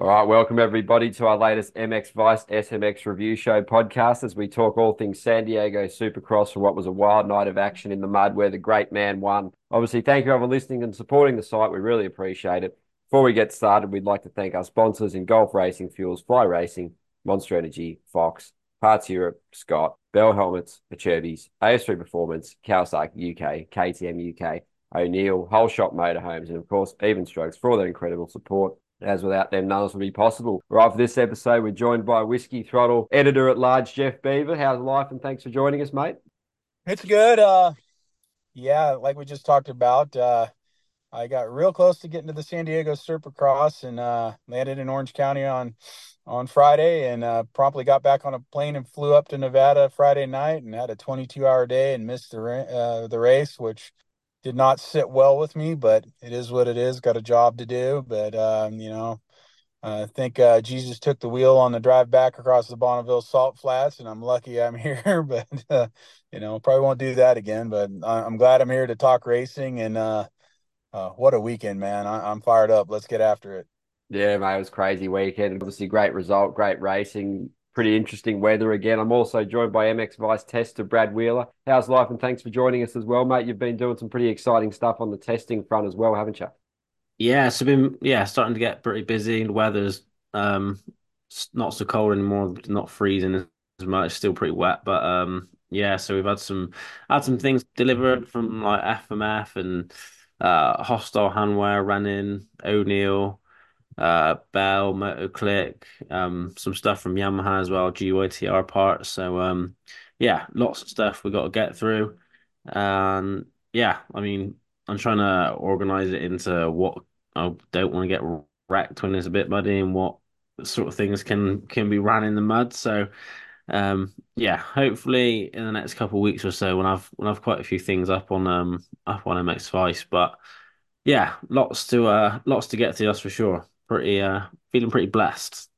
All right, welcome everybody to our latest MX Vice SMX review show podcast as we talk all things San Diego Supercross for what was a wild night of action in the mud where the great man won. Obviously, thank you all for listening and supporting the site. We really appreciate it. Before we get started, we'd like to thank our sponsors in Golf Racing Fuels, Fly Racing, Monster Energy, Fox, Parts Europe, Scott, Bell Helmets, Acerbis, AS3 Performance, Kawasaki UK, KTM UK, O'Neill, Holeshot Motorhomes, and of course, Even Strokes for all their incredible support as without them, none of this would be possible. Right, for this episode, we're joined by Whiskey Throttle editor at large, Jeff Beaver. How's life? And thanks for joining us, mate. It's good. Uh, yeah, like we just talked about, uh, I got real close to getting to the San Diego Supercross and uh, landed in Orange County on on Friday, and uh, promptly got back on a plane and flew up to Nevada Friday night, and had a 22 hour day and missed the uh, the race, which did not sit well with me, but it is what it is. Got a job to do, but um, you know, I think uh, Jesus took the wheel on the drive back across the Bonneville Salt Flats, and I'm lucky I'm here. but uh, you know, probably won't do that again. But I'm glad I'm here to talk racing, and uh, uh, what a weekend, man! I- I'm fired up. Let's get after it. Yeah, it was crazy weekend. Obviously, great result, great racing pretty interesting weather again. I'm also joined by MX Vice Tester Brad Wheeler. How's life? And thanks for joining us as well, mate. You've been doing some pretty exciting stuff on the testing front as well, haven't you? Yeah, it's been yeah starting to get pretty busy. The weather's um not so cold anymore, not freezing as much. Still pretty wet, but um yeah. So we've had some had some things delivered from like FMF and uh Hostile Handwear running O'Neill uh, Bell, Motoclick, um, some stuff from Yamaha as well, GYTR parts. So um, yeah, lots of stuff we got to get through. And yeah, I mean, I'm trying to organize it into what I don't want to get wrecked when it's a bit muddy and what sort of things can can be ran in the mud. So um, yeah, hopefully in the next couple of weeks or so when I've when I've quite a few things up on um up on MX Vice, but yeah, lots to uh lots to get to, us for sure pretty uh feeling pretty blessed.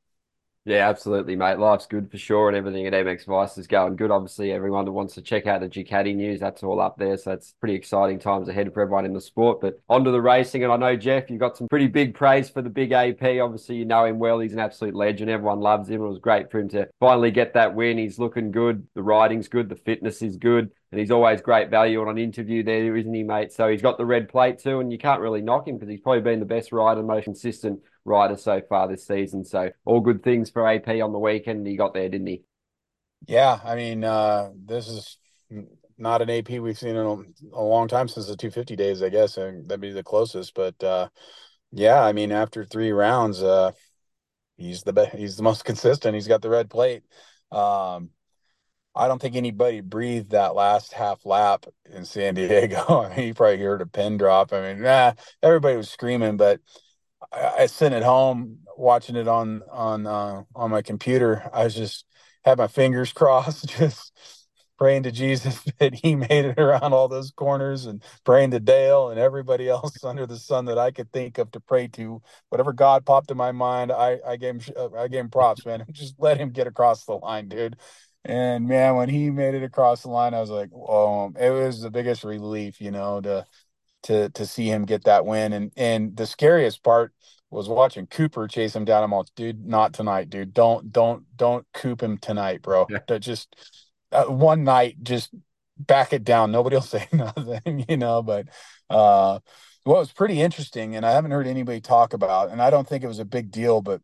Yeah, absolutely, mate. Life's good for sure, and everything at MX Vice is going good. Obviously, everyone that wants to check out the Ducati news, that's all up there. So it's pretty exciting times ahead for everyone in the sport. But onto the racing, and I know Jeff, you've got some pretty big praise for the big AP. Obviously, you know him well. He's an absolute legend. Everyone loves him. It was great for him to finally get that win. He's looking good. The riding's good. The fitness is good and he's always great value on an interview there, isn't he, mate? So he's got the red plate too, and you can't really knock him because he's probably been the best rider, most consistent rider so far this season. So all good things for AP on the weekend. He got there, didn't he? Yeah, I mean, uh, this is not an AP we've seen in a, a, long time since the 250 days, I guess. and that'd be the closest. But uh, yeah, I mean, after three rounds, uh, he's the best. He's the most consistent. He's got the red plate. Um, I don't think anybody breathed that last half lap in San Diego. I mean, you probably heard a pin drop. I mean, nah, everybody was screaming, but I, I sitting at home watching it on on uh, on my computer. I was just had my fingers crossed, just praying to Jesus that he made it around all those corners and praying to Dale and everybody else under the sun that I could think of to pray to. Whatever God popped in my mind, I, I gave him I gave him props, man. Just let him get across the line, dude. And man, when he made it across the line, I was like, oh, it was the biggest relief, you know, to to to see him get that win. And and the scariest part was watching Cooper chase him down. I'm all, dude, not tonight, dude. Don't don't don't coop him tonight, bro. Yeah. Just uh, one night, just back it down. Nobody will say nothing, you know. But uh, what was pretty interesting, and I haven't heard anybody talk about, and I don't think it was a big deal, but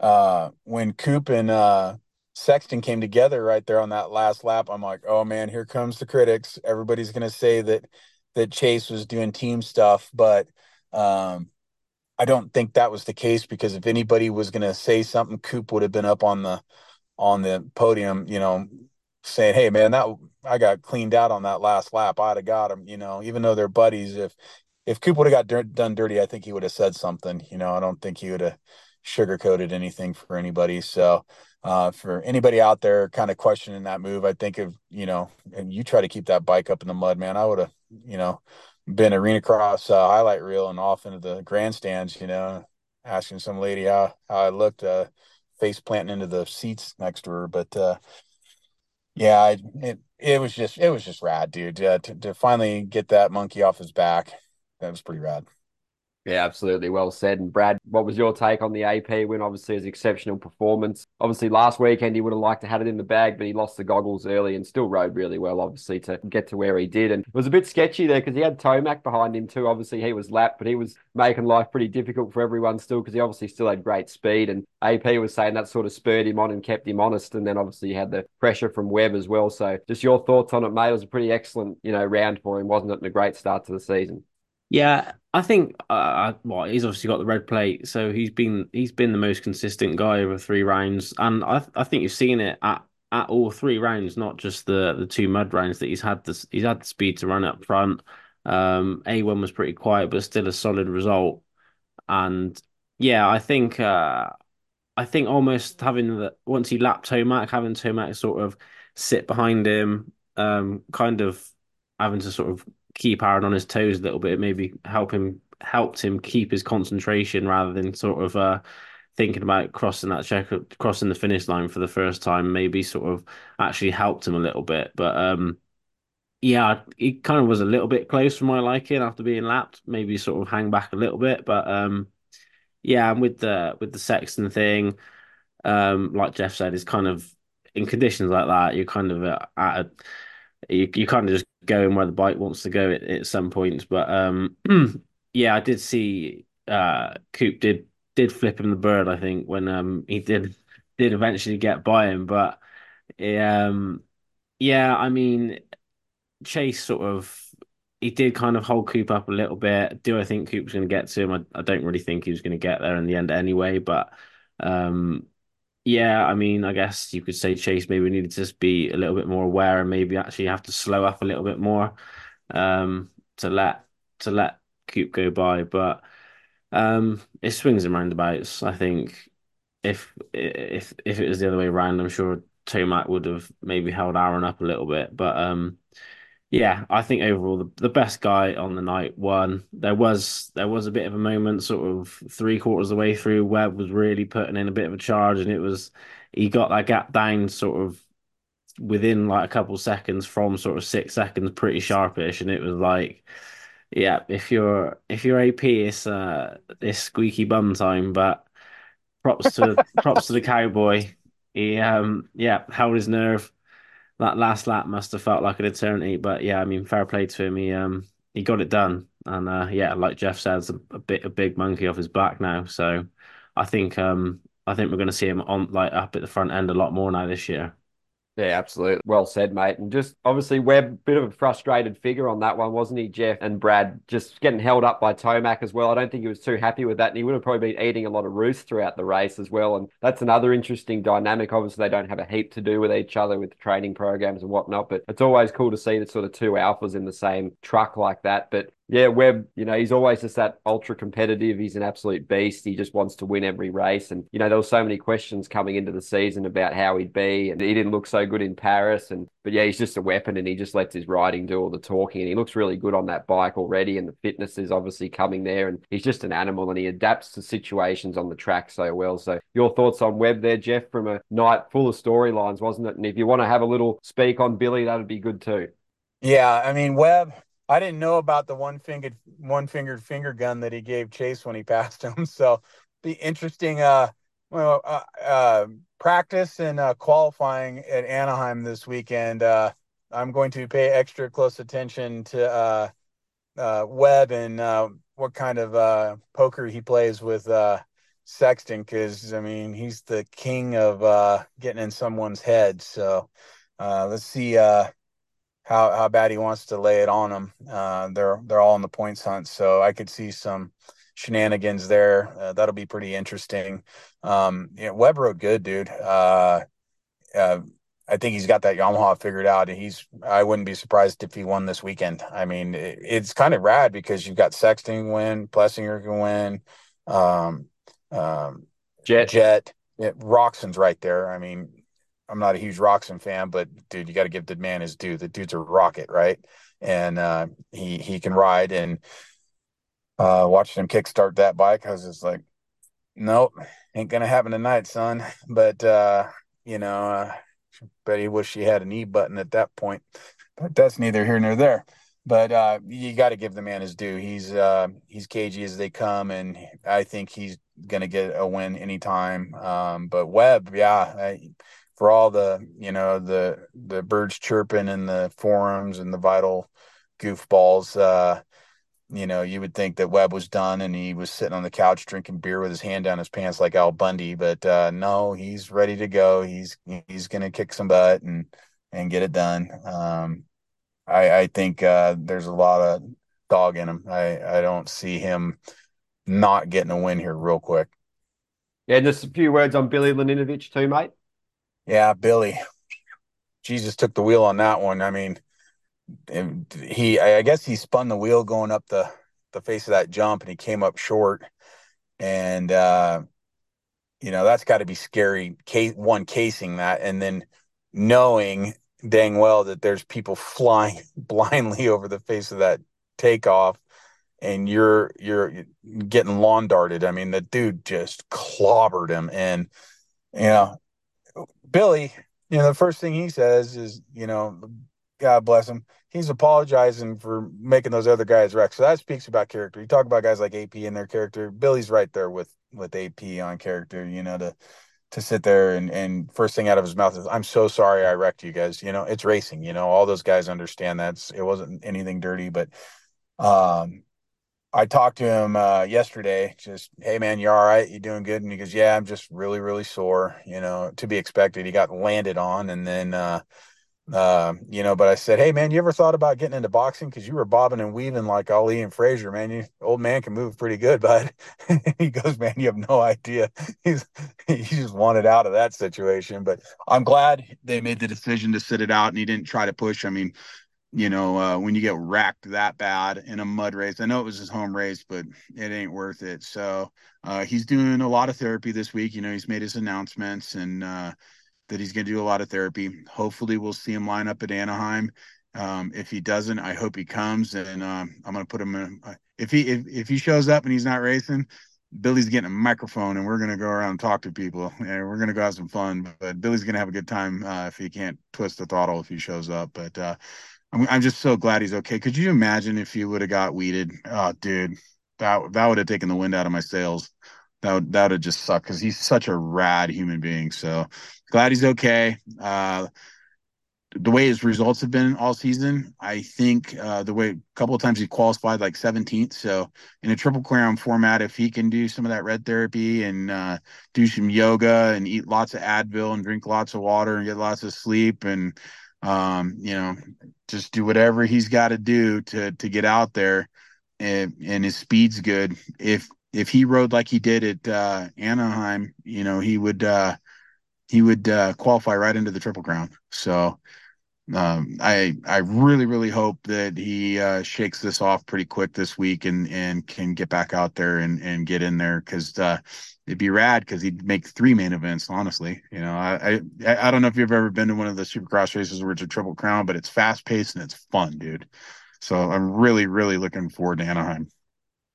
uh, when Coop and uh, Sexton came together right there on that last lap. I'm like, oh man, here comes the critics. Everybody's gonna say that that Chase was doing team stuff, but um, I don't think that was the case because if anybody was gonna say something, Coop would have been up on the on the podium, you know, saying, "Hey man, that I got cleaned out on that last lap. I'd have got him." You know, even though they're buddies, if if Coop would have got done dirty, I think he would have said something. You know, I don't think he would have sugarcoated anything for anybody. So uh, for anybody out there kind of questioning that move, I think of, you know, and you try to keep that bike up in the mud, man, I would have, you know, been arena cross uh, highlight reel and off into the grandstands, you know, asking some lady how, how I looked, uh, face planting into the seats next to her. But, uh, yeah, I, it, it was just, it was just rad, dude, uh, to, to finally get that monkey off his back. That was pretty rad. Yeah, absolutely. Well said. And Brad, what was your take on the AP win? Obviously, his exceptional performance. Obviously, last weekend he would have liked to have it in the bag, but he lost the goggles early and still rode really well, obviously, to get to where he did. And it was a bit sketchy there because he had Tomac behind him too. Obviously, he was lapped, but he was making life pretty difficult for everyone still because he obviously still had great speed. And AP was saying that sort of spurred him on and kept him honest. And then obviously he had the pressure from Webb as well. So just your thoughts on it, mate. It was a pretty excellent, you know, round for him, wasn't it? And a great start to the season. Yeah, I think uh, well, he's obviously got the red plate, so he's been he's been the most consistent guy over three rounds, and I I think you've seen it at at all three rounds, not just the the two mud rounds that he's had this he's had the speed to run up front. Um, A1 was pretty quiet, but still a solid result. And yeah, I think uh, I think almost having the once he lapped Tomac, having Tomac sort of sit behind him, um, kind of having to sort of keep Aaron on his toes a little bit, maybe help him helped him keep his concentration rather than sort of uh, thinking about crossing that check crossing the finish line for the first time. Maybe sort of actually helped him a little bit, but um, yeah, he kind of was a little bit close for my liking after being lapped. Maybe sort of hang back a little bit, but um, yeah, and with the with the Sexton thing, um, like Jeff said, is kind of in conditions like that, you're kind of at a you you kind of just going where the bike wants to go at, at some point. But um, yeah, I did see uh, Coop did did flip him the bird. I think when um he did did eventually get by him, but um yeah, I mean Chase sort of he did kind of hold Coop up a little bit. Do I think Coop's going to get to him? I, I don't really think he was going to get there in the end anyway. But um yeah, I mean, I guess you could say Chase maybe needed to just be a little bit more aware and maybe actually have to slow up a little bit more um, to let to let Coop go by. But um, it swings and roundabouts. I think if if if it was the other way around, I'm sure Tomac would have maybe held Aaron up a little bit. But um, yeah, I think overall the, the best guy on the night won. There was there was a bit of a moment, sort of three quarters of the way through, Webb was really putting in a bit of a charge, and it was he got that gap down sort of within like a couple seconds from sort of six seconds, pretty sharpish, and it was like, yeah, if you're if you're AP, it's uh it's squeaky bum time, but props to props to the cowboy. He um yeah held his nerve that last lap must have felt like an eternity. But yeah, I mean, fair play to him. He um he got it done, and uh, yeah, like Jeff says, a, a bit a big monkey off his back now. So I think um I think we're going to see him on like up at the front end a lot more now this year. Yeah, absolutely. Well said, mate. And just obviously, Webb, bit of a frustrated figure on that one, wasn't he, Jeff? And Brad just getting held up by Tomac as well. I don't think he was too happy with that. And he would have probably been eating a lot of roost throughout the race as well. And that's another interesting dynamic. Obviously, they don't have a heap to do with each other with training programs and whatnot, but it's always cool to see the sort of two alphas in the same truck like that. But yeah, Webb, you know, he's always just that ultra competitive. He's an absolute beast. He just wants to win every race. And, you know, there were so many questions coming into the season about how he'd be. And he didn't look so good in Paris. And, but yeah, he's just a weapon and he just lets his riding do all the talking. And he looks really good on that bike already. And the fitness is obviously coming there. And he's just an animal and he adapts to situations on the track so well. So, your thoughts on Webb there, Jeff, from a night full of storylines, wasn't it? And if you want to have a little speak on Billy, that'd be good too. Yeah, I mean, Webb, I didn't know about the one fingered one fingered finger gun that he gave Chase when he passed him. So be interesting uh well uh, uh practice and uh, qualifying at Anaheim this weekend. Uh I'm going to pay extra close attention to uh uh Webb and uh what kind of uh poker he plays with uh Sexton because I mean he's the king of uh getting in someone's head. So uh let's see uh how how bad he wants to lay it on them. Uh, they're they're all in the points hunt, so I could see some shenanigans there. Uh, that'll be pretty interesting. Um, yeah, Webb rode good, dude. Uh, uh, I think he's got that Yamaha figured out, and he's. I wouldn't be surprised if he won this weekend. I mean, it, it's kind of rad because you've got Sexton win, Plessinger can win, um, um, Jett, Jett, yeah, Roczen's right there. I mean, I'm not a huge Roczen fan, but dude, you got to give the man his due. The dude's a rocket, right? And uh, he he can ride. And uh, watching him kickstart that bike, I was just like, nope, ain't gonna happen tonight, son. But uh, you know, uh, bet he wish he had an E button at that point. But that's neither here nor there. but uh, you got to give the man his due. He's uh, he's cagey as they come, and I think he's gonna get a win anytime. Um, but Webb, yeah, I, for all the you know the the birds chirping in the forums and the vital goofballs, uh, you know, you would think that Webb was done and he was sitting on the couch drinking beer with his hand down his pants like Al Bundy, but uh, no, he's ready to go. He's he's gonna kick some butt and and get it done. Um, I, I think uh, there's a lot of dog in him. I, I don't see him not getting a win here real quick. Yeah, just a few words on Billy Laninovich too, mate. Yeah, Billy. Jesus took the wheel on that one. I mean, he I guess he spun the wheel going up the the face of that jump and he came up short. And uh you know, that's got to be scary. One casing that and then knowing dang well that there's people flying blindly over the face of that takeoff and you're you're getting lawn darted. I mean, the dude just clobbered him and you know, Billy, you know, the first thing he says is, you know, God bless him. He's apologizing for making those other guys wreck. So that speaks about character. You talk about guys like AP and their character. Billy's right there with with AP on character. You know, to to sit there and and first thing out of his mouth is, "I'm so sorry I wrecked you guys." You know, it's racing. You know, all those guys understand that it wasn't anything dirty, but um, I talked to him uh, yesterday. Just, hey man, you all right? You doing good? And he goes, yeah, I'm just really, really sore. You know, to be expected. He got landed on, and then uh, uh, you know, but I said, hey man, you ever thought about getting into boxing? Because you were bobbing and weaving like Ali and Frazier, man. You old man can move pretty good, bud. he goes, man, you have no idea. He's he just wanted out of that situation. But I'm glad they made the decision to sit it out, and he didn't try to push. I mean, you know, uh, when you get racked that bad in a mud race, I know it was his home race, but it ain't worth it. So uh, he's doing a lot of therapy this week. You know, he's made his announcements and uh, that he's going to do a lot of therapy. Hopefully, we'll see him line up at Anaheim. Um, if he doesn't, I hope he comes, and um, I'm going to put him in. Uh, if he if, if he shows up and he's not racing, Billy's getting a microphone, and we're going to go around and talk to people, and we're going to go have some fun. But Billy's going to have a good time uh, if he can't twist the throttle if he shows up. But uh, I'm I'm just so glad he's okay. Could you imagine if he would have got weeded? Oh, dude, that that would have taken the wind out of my sails that would that would just suck because he's such a rad human being. So glad he's okay. Uh, the way his results have been all season, I think uh, the way a couple of times he qualified like 17th. So in a triple crown format, if he can do some of that red therapy and uh, do some yoga and eat lots of Advil and drink lots of water and get lots of sleep and um, you know just do whatever he's got to do to to get out there and, and his speed's good. If if he rode like he did at uh, Anaheim, you know, he would uh, he would uh, qualify right into the Triple Crown. So um, I I really really hope that he uh, shakes this off pretty quick this week and and can get back out there and and get in there because uh, it'd be rad because he'd make three main events. Honestly, you know, I, I I don't know if you've ever been to one of the Supercross races where it's a Triple Crown, but it's fast paced and it's fun, dude. So I'm really really looking forward to Anaheim.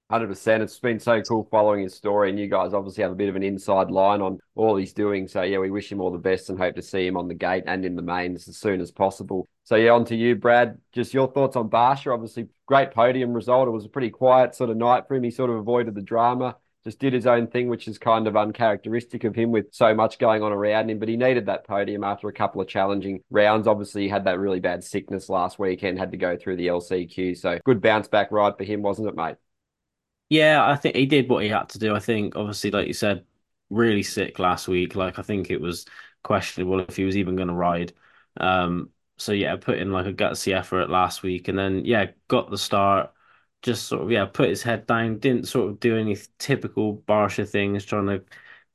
Hundred percent. It's been so cool following his story, and you guys obviously have a bit of an inside line on all he's doing. So yeah, we wish him all the best and hope to see him on the gate and in the mains as soon as possible. So yeah, on to you, Brad. Just your thoughts on Barcia. Obviously, great podium result. It was a pretty quiet sort of night for him. He sort of avoided the drama, just did his own thing, which is kind of uncharacteristic of him with so much going on around him. But he needed that podium after a couple of challenging rounds. Obviously, he had that really bad sickness last weekend, had to go through the LCQ. So good bounce back ride for him, wasn't it, mate? Yeah, I think he did what he had to do. I think, obviously, like you said, really sick last week. Like, I think it was questionable if he was even going to ride. Um, so yeah, put in like a gutsy effort last week, and then yeah, got the start. Just sort of yeah, put his head down. Didn't sort of do any typical Barcia things, trying to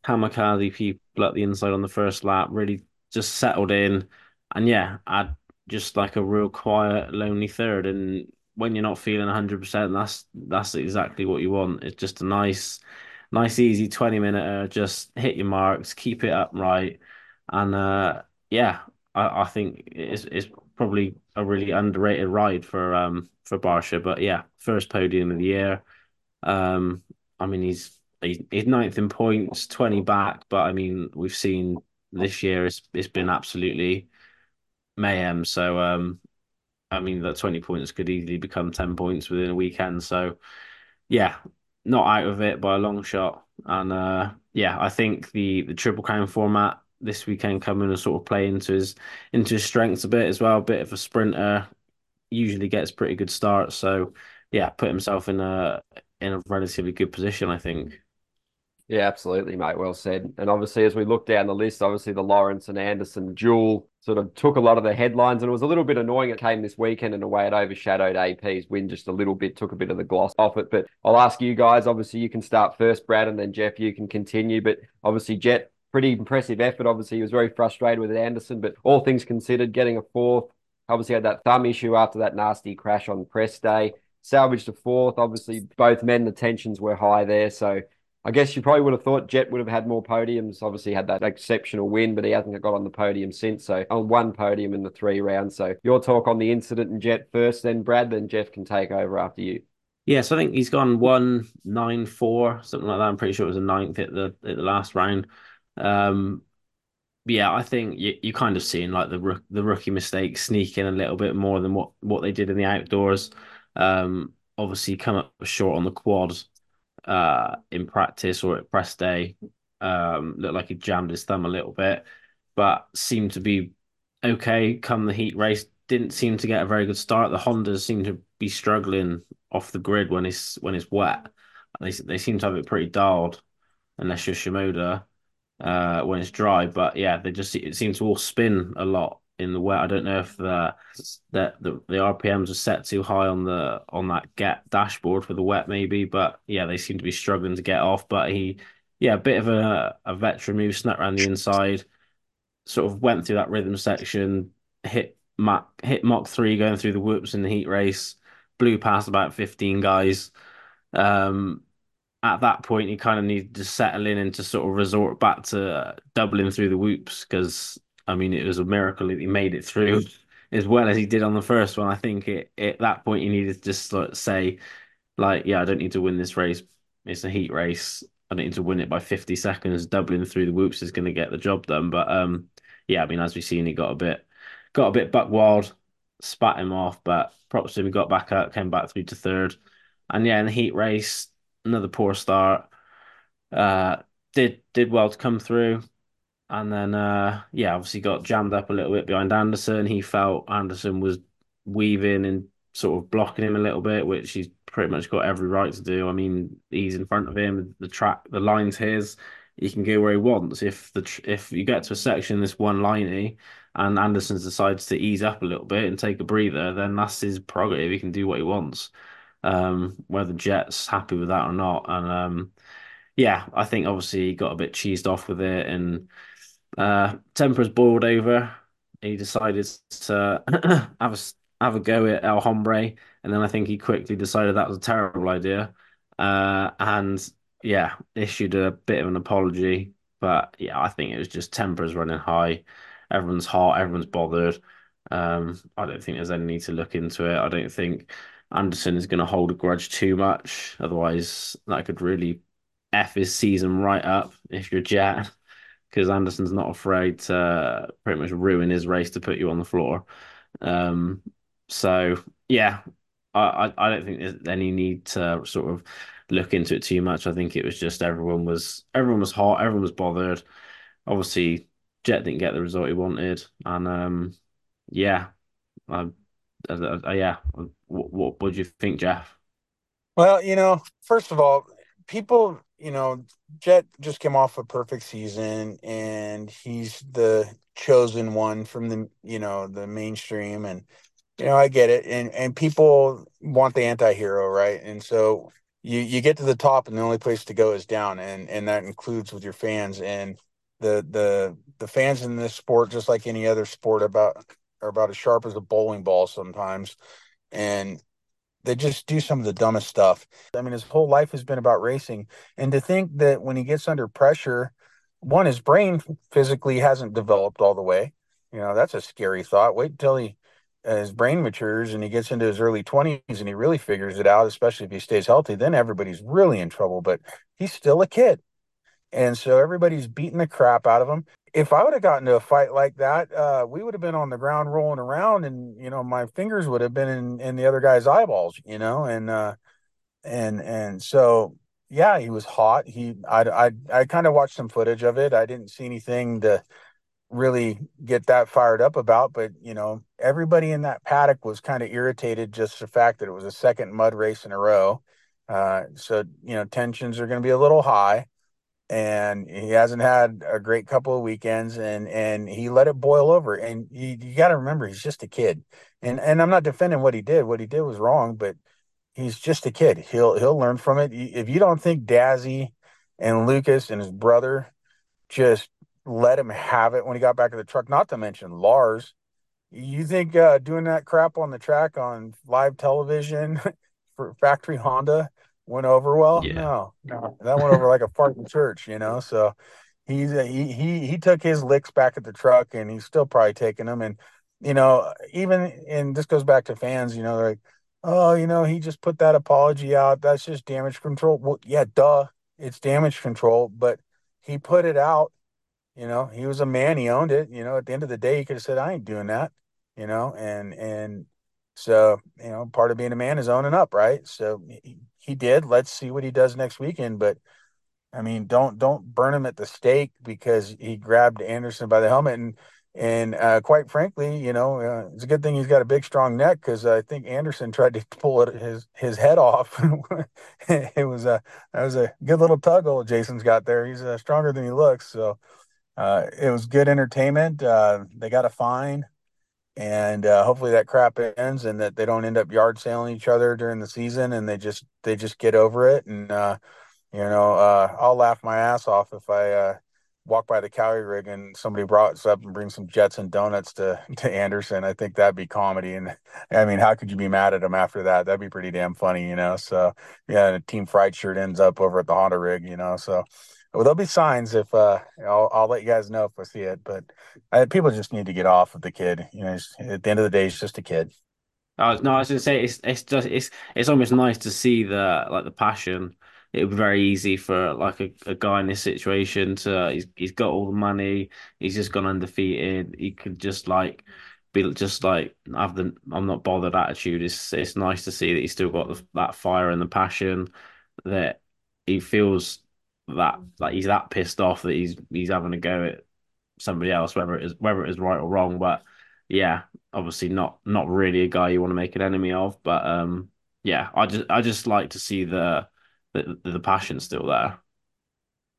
kamikaze people at the inside on the first lap. Really just settled in, and yeah, had just like a real quiet, lonely third, and when you're not feeling 100%, that's that's exactly what you want. It's just a nice, nice, easy 20 minute, just hit your marks, keep it upright. And uh, yeah, I, I think it's, it's probably a really underrated ride for um for Barcia. But yeah, first podium of the year. Um, I mean, he's he's ninth in points, 20 back, but I mean, we've seen this year it's it's been absolutely mayhem. So um I mean, that 20 points could easily become 10 points within a weekend. So, yeah, not out of it by a long shot. And uh, yeah, I think the the triple crown format this weekend coming and sort of play into his into his strengths a bit as well. A bit of a sprinter, usually gets pretty good starts. So yeah, put himself in a in a relatively good position, I think. Yeah, absolutely, mate. Well said. And obviously, as we look down the list, obviously the Lawrence and Anderson duel sort of took a lot of the headlines, and it was a little bit annoying. It came this weekend in a way it overshadowed AP's win just a little bit, took a bit of the gloss off it. But I'll ask you guys. Obviously, you can start first, Brad, and then Jeff, you can continue. But obviously, Jett, pretty impressive effort. Obviously, he was very frustrated with Anderson, but all things considered, getting a fourth. Obviously, had that thumb issue after that nasty crash on press day. Salvaged a fourth. Obviously, both men, the tensions were high there. So I guess you probably would have thought Jett would have had more podiums. Obviously, had that exceptional win, but he hasn't got on the podium since. So, on one podium in the three rounds. So, your talk on the incident and Jett first, then Brad, then Jeff can take over after you. Yeah, so I think he's gone one nine four something like that. I'm pretty sure it was a ninth at the at the last round. Um, yeah, I think you you kind of seeing like the the rookie mistakes sneak in a little bit more than what what they did in the outdoors. Um, obviously come up short on the quad uh, in practice or at press day. Um, looked like he jammed his thumb a little bit, but seemed to be okay. Come the heat race, didn't seem to get a very good start. The Hondas seem to be struggling off the grid when it's when it's wet. They they seem to have it pretty dialed, unless you're Shimoda, uh, when it's dry. But yeah, they just it seems to all spin a lot in the wet. I don't know if the that the, the RPMs are set too high on the on that get dashboard for the wet maybe, but yeah, they seem to be struggling to get off. But he, yeah, a bit of a, a veteran move, snuck around the inside, sort of went through that rhythm section, hit Mach hit Mach three going through the whoops in the heat race, blew past about fifteen guys. Um, at that point, he kind of needed to settle in and to sort of resort back to doubling through the whoops because I mean, it was a miracle that he made it through as well as he did on the first one. I think it, at that point, he needed to just like, say, like, yeah, I don't need to win this race. It's a heat race. I don't need to win it by 50 seconds. Doubling through the whoops is going to get the job done. But um, yeah, I mean, as we've seen, he got a bit, got a bit buck wild, spat him off. But props to him, he got back up, came back through to third, and yeah, in the heat race, another poor start. Uh, did did well to come through and then, uh, yeah, obviously got jammed up a little bit behind Anderson. He felt Anderson was weaving and sort of blocking him a little bit, which he's pretty much got every right to do. I mean, he's in front of him. The track, the line's his. He can go where he wants. If the if you get to a section this one liney and Anderson decides to ease up a little bit and take a breather, then that's his prerogative. He can do what he wants. Um, whether Jett's happy with that or not, and um, yeah, I think obviously he got a bit cheesed off with it and uh, tempers boiled over. He decided to have a have a go at El Hombre, and then I think he quickly decided that was a terrible idea. Uh, and yeah, issued a bit of an apology. But yeah, I think it was just tempers running high. Everyone's hot, everyone's bothered. Um, I don't think there's any need to look into it. I don't think Anderson is going to hold a grudge too much. Otherwise, that could really F his season right up if you're Jett because Anderson's not afraid to pretty much ruin his race to put you on the floor. Um, so yeah, I, I don't think there's any need to sort of look into it too much. I think it was just everyone was everyone was hot, everyone was bothered. Obviously, Jett didn't get the result he wanted, and um, yeah, I, I, I, yeah. What, what what do you think, Jeff? Well, you know, first of all, people you know, Jett just came off a perfect season and he's the chosen one from the, you know, the mainstream. And, you know, I get it. And, and people want the anti-hero, right? And so you, you get to the top and the only place to go is down. And, and that includes with your fans and the, the, the fans in this sport, just like any other sport about, are about as sharp as a bowling ball sometimes. And they just do some of the dumbest stuff. I mean, his whole life has been about racing. And to think that when he gets under pressure, one, his brain physically hasn't developed all the way. You know, that's a scary thought. Wait until he uh, his brain matures and he gets into his early 20s and he really figures it out, especially if he stays healthy, then everybody's really in trouble. But he's still a kid. and so everybody's beating the crap out of him. If I would have gotten to a fight like that, uh, we would have been on the ground rolling around, and you know my fingers would have been in, in the other guy's eyeballs, you know, and uh, and and so yeah, he was hot. He I I I kind of watched some footage of it. I didn't see anything to really get that fired up about, but you know, everybody in that paddock was kind of irritated just the fact that it was a second mud race in a row. Uh, so you know, tensions are going to be a little high, and he hasn't had a great couple of weekends, and and he let it boil over. And you, you got to remember, he's just a kid, and and I'm not defending what he did. What he did was wrong, but he's just a kid. He'll he'll learn from it. If you don't think Dazzy and Lucas and his brother just let him have it when he got back to the truck, not to mention Lars. You think uh, doing that crap on the track on live television for factory Honda went over well? Yeah. No, no, that went over like a fart in church, you know. So he's a, he he he took his licks back at the truck, and he's still probably taking them. And you know, even and this goes back to fans, you know, they're like, oh, you know, he just put that apology out. That's just damage control. Well, yeah, duh, it's damage control, but he put it out. You know, he was a man. He owned it. You know, at the end of the day, he could have said, "I ain't doing that." You know, and and so you know, part of being a man is owning up, right? So he, did. Let's see what he does next weekend. But I mean, don't don't burn him at the stake because he grabbed Anderson by the helmet and and uh, quite frankly, you know, uh, it's a good thing he's got a big, strong neck because I think Anderson tried to pull it, his his head off. it was a that was a good little tug old Jason's got there. He's uh, stronger than he looks. So uh, it was good entertainment. Uh, they got a fine, and uh, hopefully that crap ends and that they don't end up yard sailing each other during the season and they just they just get over it. And uh, you know, uh, I'll laugh my ass off if I uh, walk by the Kawi rig and somebody brought us up and bring some Jets and donuts to to Anderson, I think that'd be comedy. And I mean, how could you be mad at him after that? That'd be pretty damn funny, you know. So yeah, the team fried shirt ends up over at the Honda rig, you know. So well, there'll be signs if uh, I'll I'll let you guys know if I see it. But uh, people just need to get off of the kid. You know, at the end of the day, he's just a kid. Oh no, I was gonna say it's it's just it's it's almost nice to see the like the passion it would be very easy for like a, a guy in this situation to he's he's got all the money, he's just gone undefeated. He could just like be just like have the I'm not bothered attitude. It's it's nice to see that he's still got the, that fire and the passion that he feels that like he's that pissed off that he's he's having a go at somebody else, whether it is whether it is right or wrong. But yeah, obviously not not really a guy you want to make an enemy of. But um, yeah, I just I just like to see the the, the passion's still there.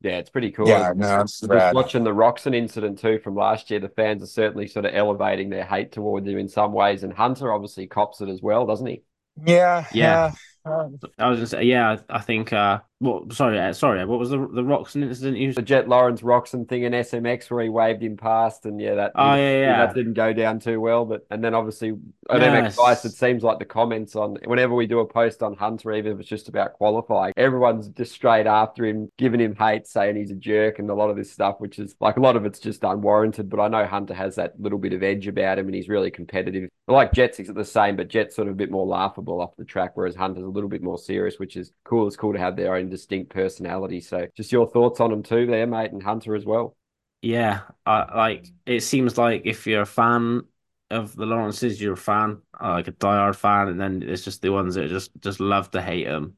Yeah, it's pretty cool. Yeah, no, it's watching the Roczen incident too from last year. The fans are certainly sort of elevating their hate towards him in some ways, and Hunter obviously cops it as well, doesn't he? Yeah, yeah. yeah. I was gonna say, yeah, I think uh, well, sorry, uh, sorry. What was the the Roczen incident? You... The Jett Lawrence Roczen thing in SMX where he waved him past, and yeah, that oh yeah, yeah, that didn't go down too well. But and then obviously at yes. MX Vice, it seems like the comments on whenever we do a post on Hunter, even if it's just about qualifying, everyone's just straight after him, giving him hate, saying he's a jerk, and a lot of this stuff, which is like a lot of it's just unwarranted. But I know Hunter has that little bit of edge about him, and he's really competitive. like Jets, he's the same, but Jets sort of a bit more laughable off the track, whereas Hunter's a little bit more serious, which is cool. It's cool to have their own distinct personality. So just your thoughts on them too, there, mate, and Hunter as well. Yeah, I, like it seems like if you're a fan of the Lawrences, you're a fan, like a diehard fan, and then it's just the ones that just just love to hate them.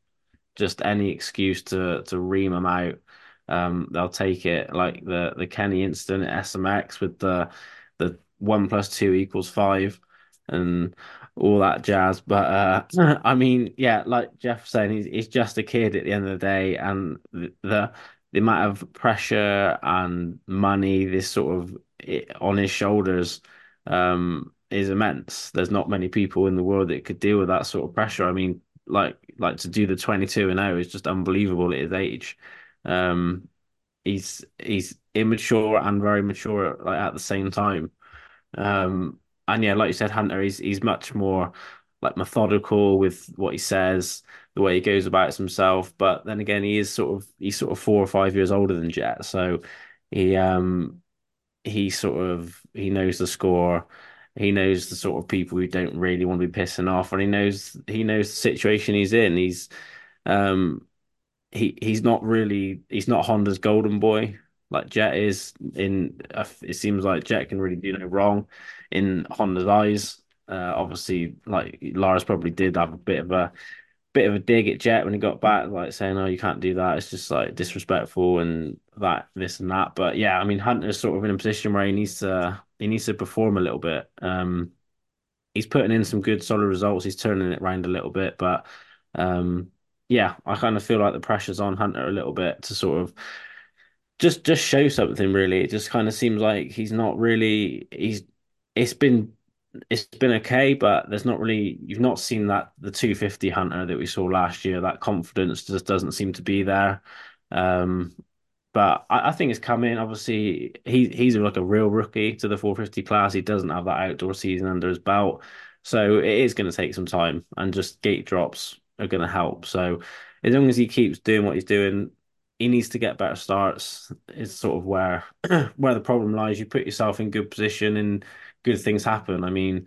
Just any excuse to to ream them out, um, they'll take it. Like the the Kenny incident at SMX with the the one plus two equals five, and all that jazz. But uh, I mean, yeah, like Jeff saying, he's, he's just a kid at the end of the day, and the the, the amount of pressure and money this sort of on his shoulders um, is immense. There's not many people in the world that could deal with that sort of pressure. I mean, like like to do the 22 and 0 is just unbelievable at his age. Um, he's he's immature and very mature like at the same time. Um, and yeah, like you said, Hunter, he's he's much more like methodical with what he says, the way he goes about himself. But then again, he is sort of he's sort of four or five years older than Jett, so he um he sort of he knows the score. He knows the sort of people who don't really want to be pissing off, and he knows he knows the situation he's in. He's um he he's not really he's not Honda's golden boy like Jett is in. It seems like Jett can really do no wrong in Honda's eyes. Uh, obviously, like Lars probably did have a bit of a bit of a dig at Jett when he got back, like saying, "Oh, you can't do that. It's just like disrespectful and that, this and that." But yeah, I mean, Hunter's sort of in a position where he needs to he needs to perform a little bit. Um, he's putting in some good solid results. He's turning it around a little bit, but um, yeah, I kind of feel like the pressure's on Hunter a little bit to sort of just just show something. Really, it just kind of seems like he's not really. He's it's been it's been okay, but there's not really you've not seen that the 250 Hunter that we saw last year. That confidence just doesn't seem to be there. Um, but I, I, think it's coming. Obviously, he he's like a real rookie to the 450 class. He doesn't have that outdoor season under his belt, so it is going to take some time. And just gate drops are going to help. So as long as he keeps doing what he's doing, he needs to get better starts. Is sort of where where the problem lies. You put yourself in good position and good things happen. I mean,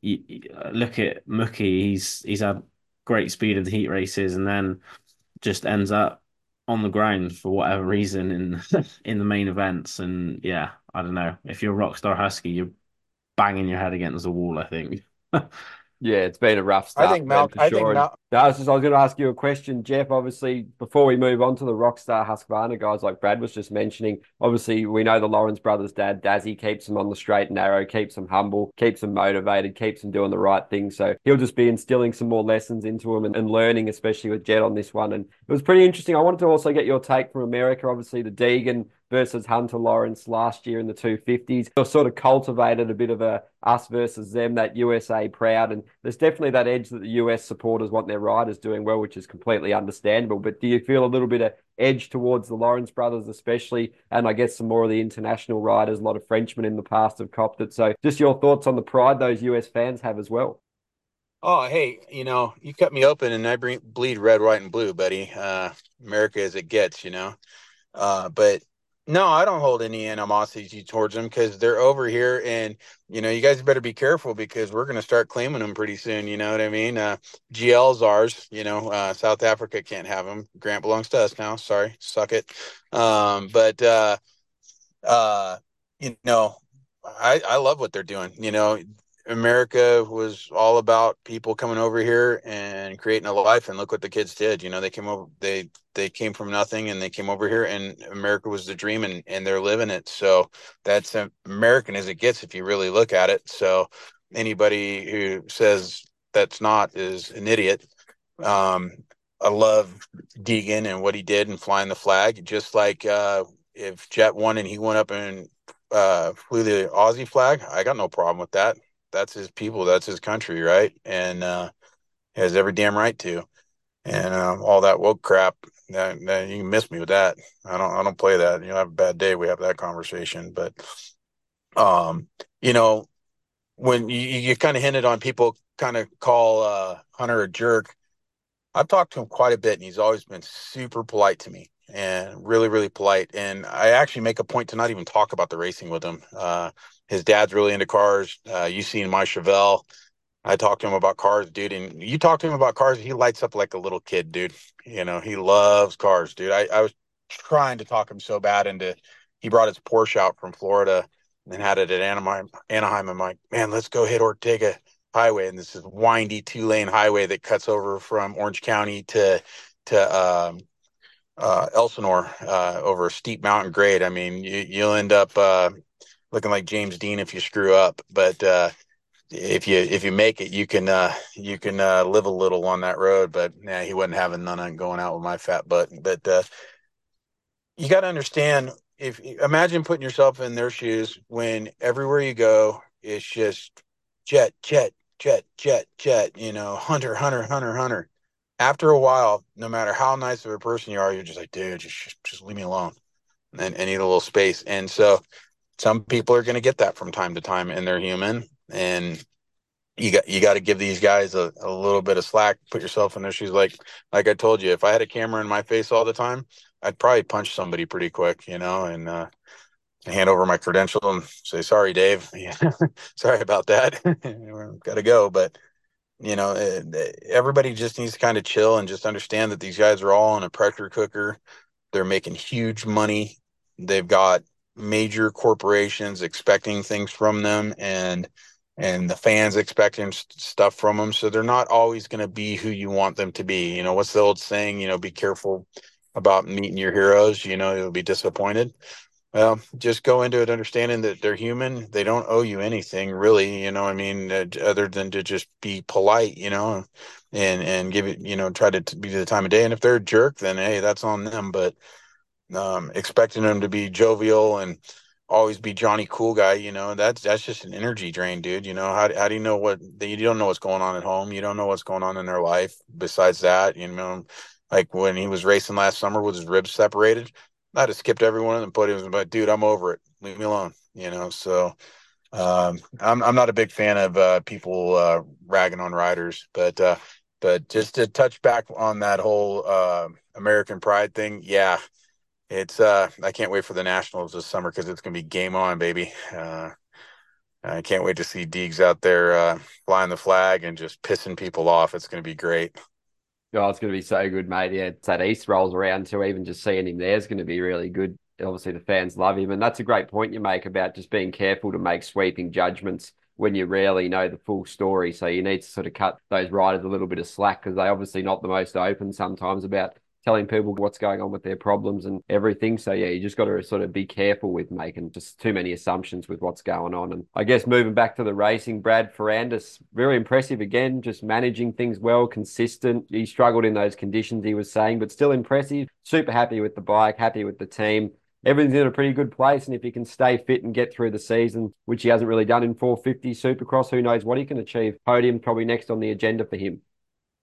you, you uh, look at Mookie. He's he's had great speed in the heat races, and then just ends up on the ground for whatever reason in in the main events. And yeah, I don't know. If you're a Rockstar Husky, you're banging your head against the wall. I think. Yeah, it's been a rough start. I think Mal- I sure. think Mal- I was, just, I was going to ask you a question, Jeff. Obviously, before we move on to the Rockstar Husqvarna guys, like Brad was just mentioning, obviously we know the Lawrence brothers' dad, Dazzy, keeps them on the straight and narrow, keeps them humble, keeps them motivated, keeps them doing the right thing. So he'll just be instilling some more lessons into them and, and learning, especially with Jett on this one. And it was pretty interesting. I wanted to also get your take from America. Obviously, the Deegan versus Hunter Lawrence last year in the 250s. They've sort of cultivated a bit of a us versus them, that USA proud. And there's definitely that edge that the US supporters want their riders doing well, which is completely understandable. But do you feel a little bit of edge towards the Lawrence brothers, especially? And I guess some more of the international riders, a lot of Frenchmen in the past have copped it. So just your thoughts on the pride those US fans have as well. Oh, hey, you know, you cut me open and I bleed red, white, and blue, buddy. Uh, America as it gets, you know. Uh, but no, I don't hold any animosity towards them because they're over here, and you know, you guys better be careful because we're going to start claiming them pretty soon. You know what I mean? Uh, GL's ours. You know, uh, South Africa can't have them. Grant belongs to us now. Sorry, suck it. Um, but uh, uh, you know, I I love what they're doing. You know, America was all about people coming over here and creating a life and look what the kids did you know they came over they they came from nothing and they came over here and America was the dream and and they're living it. So that's American as it gets if you really look at it. So anybody who says that's not is an idiot. Um I love Deegan and what he did and flying the flag. Just like uh if Jett won and he went up and uh, flew the Aussie flag, I got no problem with that that's his people, that's his country, right? And uh, has every damn right to. And uh, all that woke crap, you can miss me with that. I don't, I don't play that. You'll have a bad day. We have that conversation, but um, you know, when you, you kind of hinted on people kind of call uh, Hunter a jerk, I've talked to him quite a bit, and he's always been super polite to me and really, really polite. And I actually make a point to not even talk about the racing with him. Uh, his dad's really into cars. Uh, you seen my Chevelle. I talked to him about cars, dude. And you talk to him about cars, he lights up like a little kid, dude. You know, he loves cars, dude. I, I was trying to talk him so bad into he brought his Porsche out from Florida and had it at Anaheim. Anaheim. I'm like, man, let's go hit Ortega Highway. And this is windy two lane highway that cuts over from Orange County to to um, uh, Elsinore uh, over a steep mountain grade. I mean, you, you'll end up uh, looking like James Dean if you screw up, but uh, if you if you make it, you can uh, you can uh, live a little on that road. But yeah, he wasn't having none of going out with my fat butt. But uh, you got to understand if imagine putting yourself in their shoes when everywhere you go it's just jet jet jet jet jet You know, hunter, hunter, hunter, hunter. After a while, no matter how nice of a person you are, you're just like, dude, just just leave me alone, and, and need a little space. And so some people are going to get that from time to time and they're human. And you got you got to give these guys a, a little bit of slack put yourself in their shoes. Like like i told you if i had a camera in my face all the time i'd probably punch somebody pretty quick you know and uh, hand over my credential and say sorry dave. Sorry about that. Gotta go. But you know, eh, eh, everybody just needs to kind of chill and just understand that these guys are all in a pressure cooker. They're making huge money. They've got major corporations expecting things from them and and the fans expecting stuff from them. So they're not always going to be who you want them to be. You know what's the old saying you know be careful about meeting your heroes you know you'll be disappointed. Well just go into it understanding that they're human. They don't owe you anything really you know i mean uh, other than to just be polite you know and and give it you know try to be the time of day. And if they're a jerk then hey that's on them. But um, expecting him to be jovial and always be Johnny Cool guy. You know, that's that's just an energy drain, dude. You know, how how do you know what you don't know what's going on at home? You don't know what's going on in their life. Besides that, you know, like when he was racing last summer with his ribs separated, I'd have skipped everyone and put him. But dude, I'm over it. Leave me alone. You know, so. Um, I'm I'm not a big fan of uh, people uh, ragging on riders, but uh, but just to touch back on that whole uh, American Pride thing, yeah, it's uh I can't wait for the Nationals this summer because it's gonna be game on, baby. Uh, I can't wait to see Deegs out there uh, flying the flag and just pissing people off. It's gonna be great. Oh, it's to be so good, mate. Yeah, it's that East rolls around too. Even just seeing him there is to be really good. Obviously, the fans love him, and that's a great point you make about just being careful to make sweeping judgments when you rarely know the full story. So you need to sort of cut those riders a little bit of slack because they're obviously not the most open sometimes about telling people what's going on with their problems and everything. So yeah, you just got to sort of be careful with making just too many assumptions with what's going on. And I guess moving back to the racing, Brad Ferrandis, very impressive again, just managing things well, consistent. He struggled in those conditions he was saying, but still impressive. Super happy with the bike, happy with the team. Everything's in a pretty good place, and if he can stay fit and get through the season, which he hasn't really done in 450 Supercross, who knows what he can achieve? Podium probably next on the agenda for him.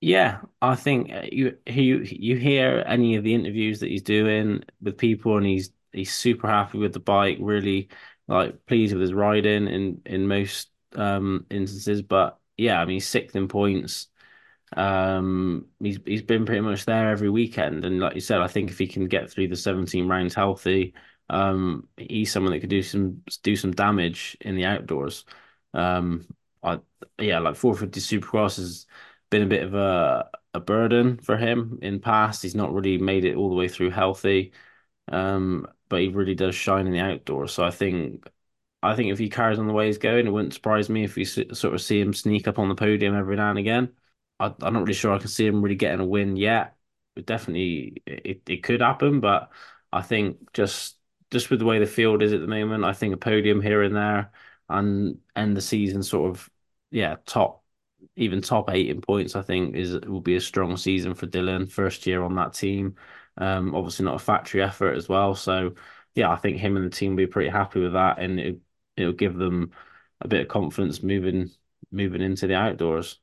Yeah, I think uh, you you you hear any of the interviews that he's doing with people, and he's he's super happy with the bike, really like pleased with his riding in in most um instances. But yeah, I mean, sixth in points. Um, he's he's been pretty much there every weekend, and like you said, I think if he can get through the 17 rounds healthy, um, he's someone that could do some do some damage in the outdoors. Um, I yeah, like 450 Supercross is been a bit of a a burden for him in past. He's not really made it all the way through healthy, um, but he really does shine in the outdoors. So I think I think if he carries on the way he's going, it wouldn't surprise me if we sort of see him sneak up on the podium every now and again. I, am not really sure I can see him really getting a win yet. But definitely, it, it could happen, but I think just just with the way the field is at the moment, I think a podium here and there and end the season sort of yeah top even top eight in points, I think is will be a strong season for Dylan. First year on that team, um, obviously not a factory effort as well. So yeah, I think him and the team will be pretty happy with that, and it, it'll give them a bit of confidence moving moving into the outdoors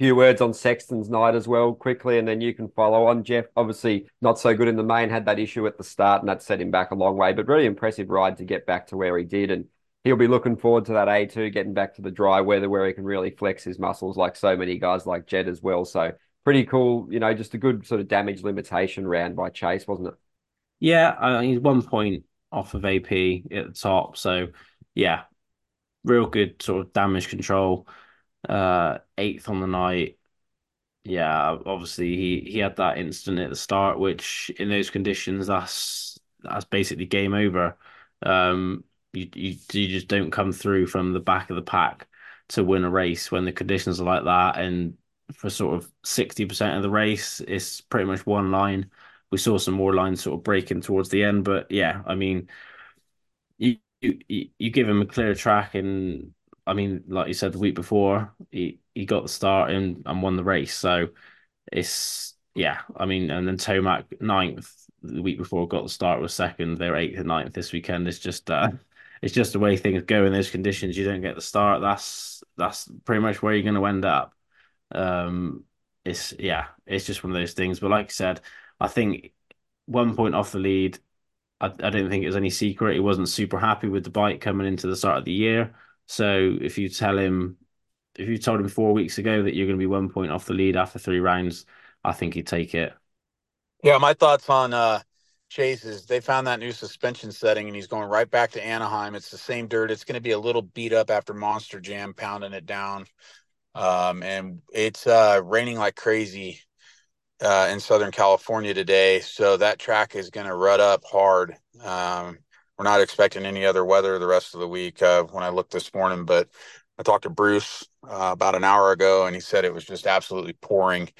A few words on Sexton's night as well, quickly, and then you can follow on. Jeff, obviously not so good in the main, had that issue at the start, and that set him back a long way, but really impressive ride to get back to where he did. And he'll be looking forward to that A2 getting back to the dry weather where he can really flex his muscles like so many guys like Jett as well. So pretty cool, you know, just a good sort of damage limitation round by Chase, wasn't it? Yeah, he's one point off of AP at the top. So yeah, real good sort of damage control. Uh, eighth on the night. Yeah, obviously he he had that instant at the start, which in those conditions that's that's basically game over. Um, you, you you just don't come through from the back of the pack to win a race when the conditions are like that. And for sort of sixty percent of the race, it's pretty much one line. We saw some more lines sort of breaking towards the end, but yeah, I mean, you you you give him a clear track, and I mean, like you said the week before, he he got the start and and won the race. So it's yeah, I mean, and then Tomac ninth the week before got the start was second. They're eighth and ninth this weekend. It's just uh, it's just the way things go in those conditions. You don't get the start. That's that's pretty much where you're going to end up. Um, it's yeah, it's just one of those things. But like I said, I think one point off the lead. I, I don't think it was any secret. He wasn't super happy with the bike coming into the start of the year. So if you tell him, if you told him four weeks ago that you're going to be one point off the lead after three rounds, I think he'd take it. Yeah, my thoughts on uh, Chase is they found that new suspension setting and he's going right back to Anaheim. It's the same dirt. It's going to be a little beat up after Monster Jam pounding it down. Um, and it's uh, raining like crazy uh, in Southern California today. So that track is going to rut up hard. Um, we're not expecting any other weather the rest of the week uh, when I looked this morning, but I talked to Bruce uh, about an hour ago and he said it was just absolutely pouring.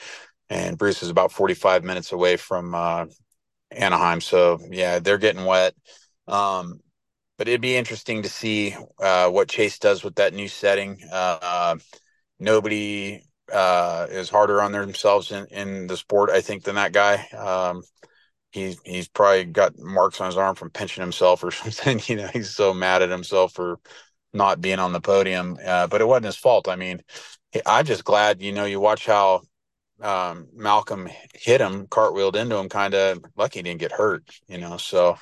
And Bruce is about 45 minutes away from uh, Anaheim. So, yeah, they're getting wet. Um, but it'd be interesting to see uh, what Chase does with that new setting. Uh, nobody uh, is harder on themselves in, in the sport, I think, than that guy. Um, he's he's probably got marks on his arm from pinching himself or something. You know, he's so mad at himself for not being on the podium. Uh, but it wasn't his fault. I mean, I'm just glad you know you watch how um, Malcolm hit him, cartwheeled into him, kind of lucky he didn't get hurt. You know, so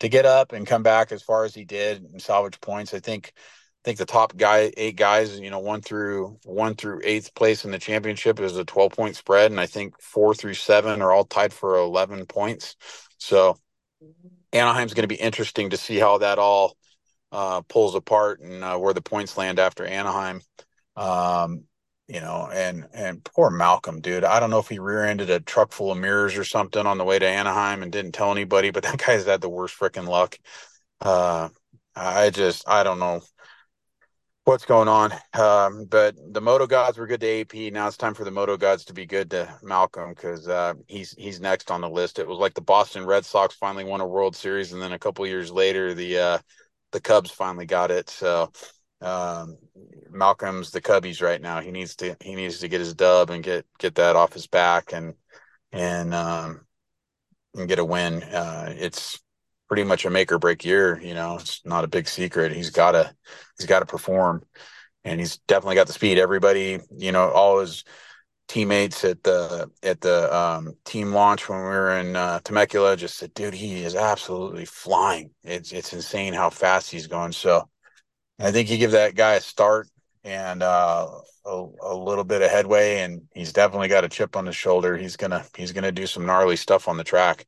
to get up and come back as far as he did and salvage points, I think I think the top guy, eight guys, you know, one through one through eighth place in the championship is a 12 point spread. And I think four through seven are all tied for 11 points. So Anaheim's going to be interesting to see how that all uh, pulls apart and uh, where the points land after Anaheim. Um, you know, and and poor Malcolm, dude. I don't know if he rear-ended a truck full of mirrors or something on the way to Anaheim and didn't tell anybody, but that guy's had the worst freaking luck. Uh, I just, I don't know what's going on. Um, but the Moto Gods were good to AP. Now it's time for the Moto Gods to be good to Malcolm because uh, he's he's next on the list. It was like the Boston Red Sox finally won a World Series, and then a couple years later, the uh, the Cubs finally got it. So um, Malcolm's the Cubbies right now. He needs to he needs to get his dub and get get that off his back and and um, and get a win. Uh, it's pretty much a make or break year. You know, it's not a big secret. He's got to he's got to perform, and he's definitely got the speed. Everybody, you know, all his teammates at the at the um, team launch when we were in uh, Temecula just said, "Dude, he is absolutely flying. It's it's insane how fast he's going." So, I think you give that guy a start and uh, a, a little bit of headway, and he's definitely got a chip on his shoulder. He's gonna he's gonna do some gnarly stuff on the track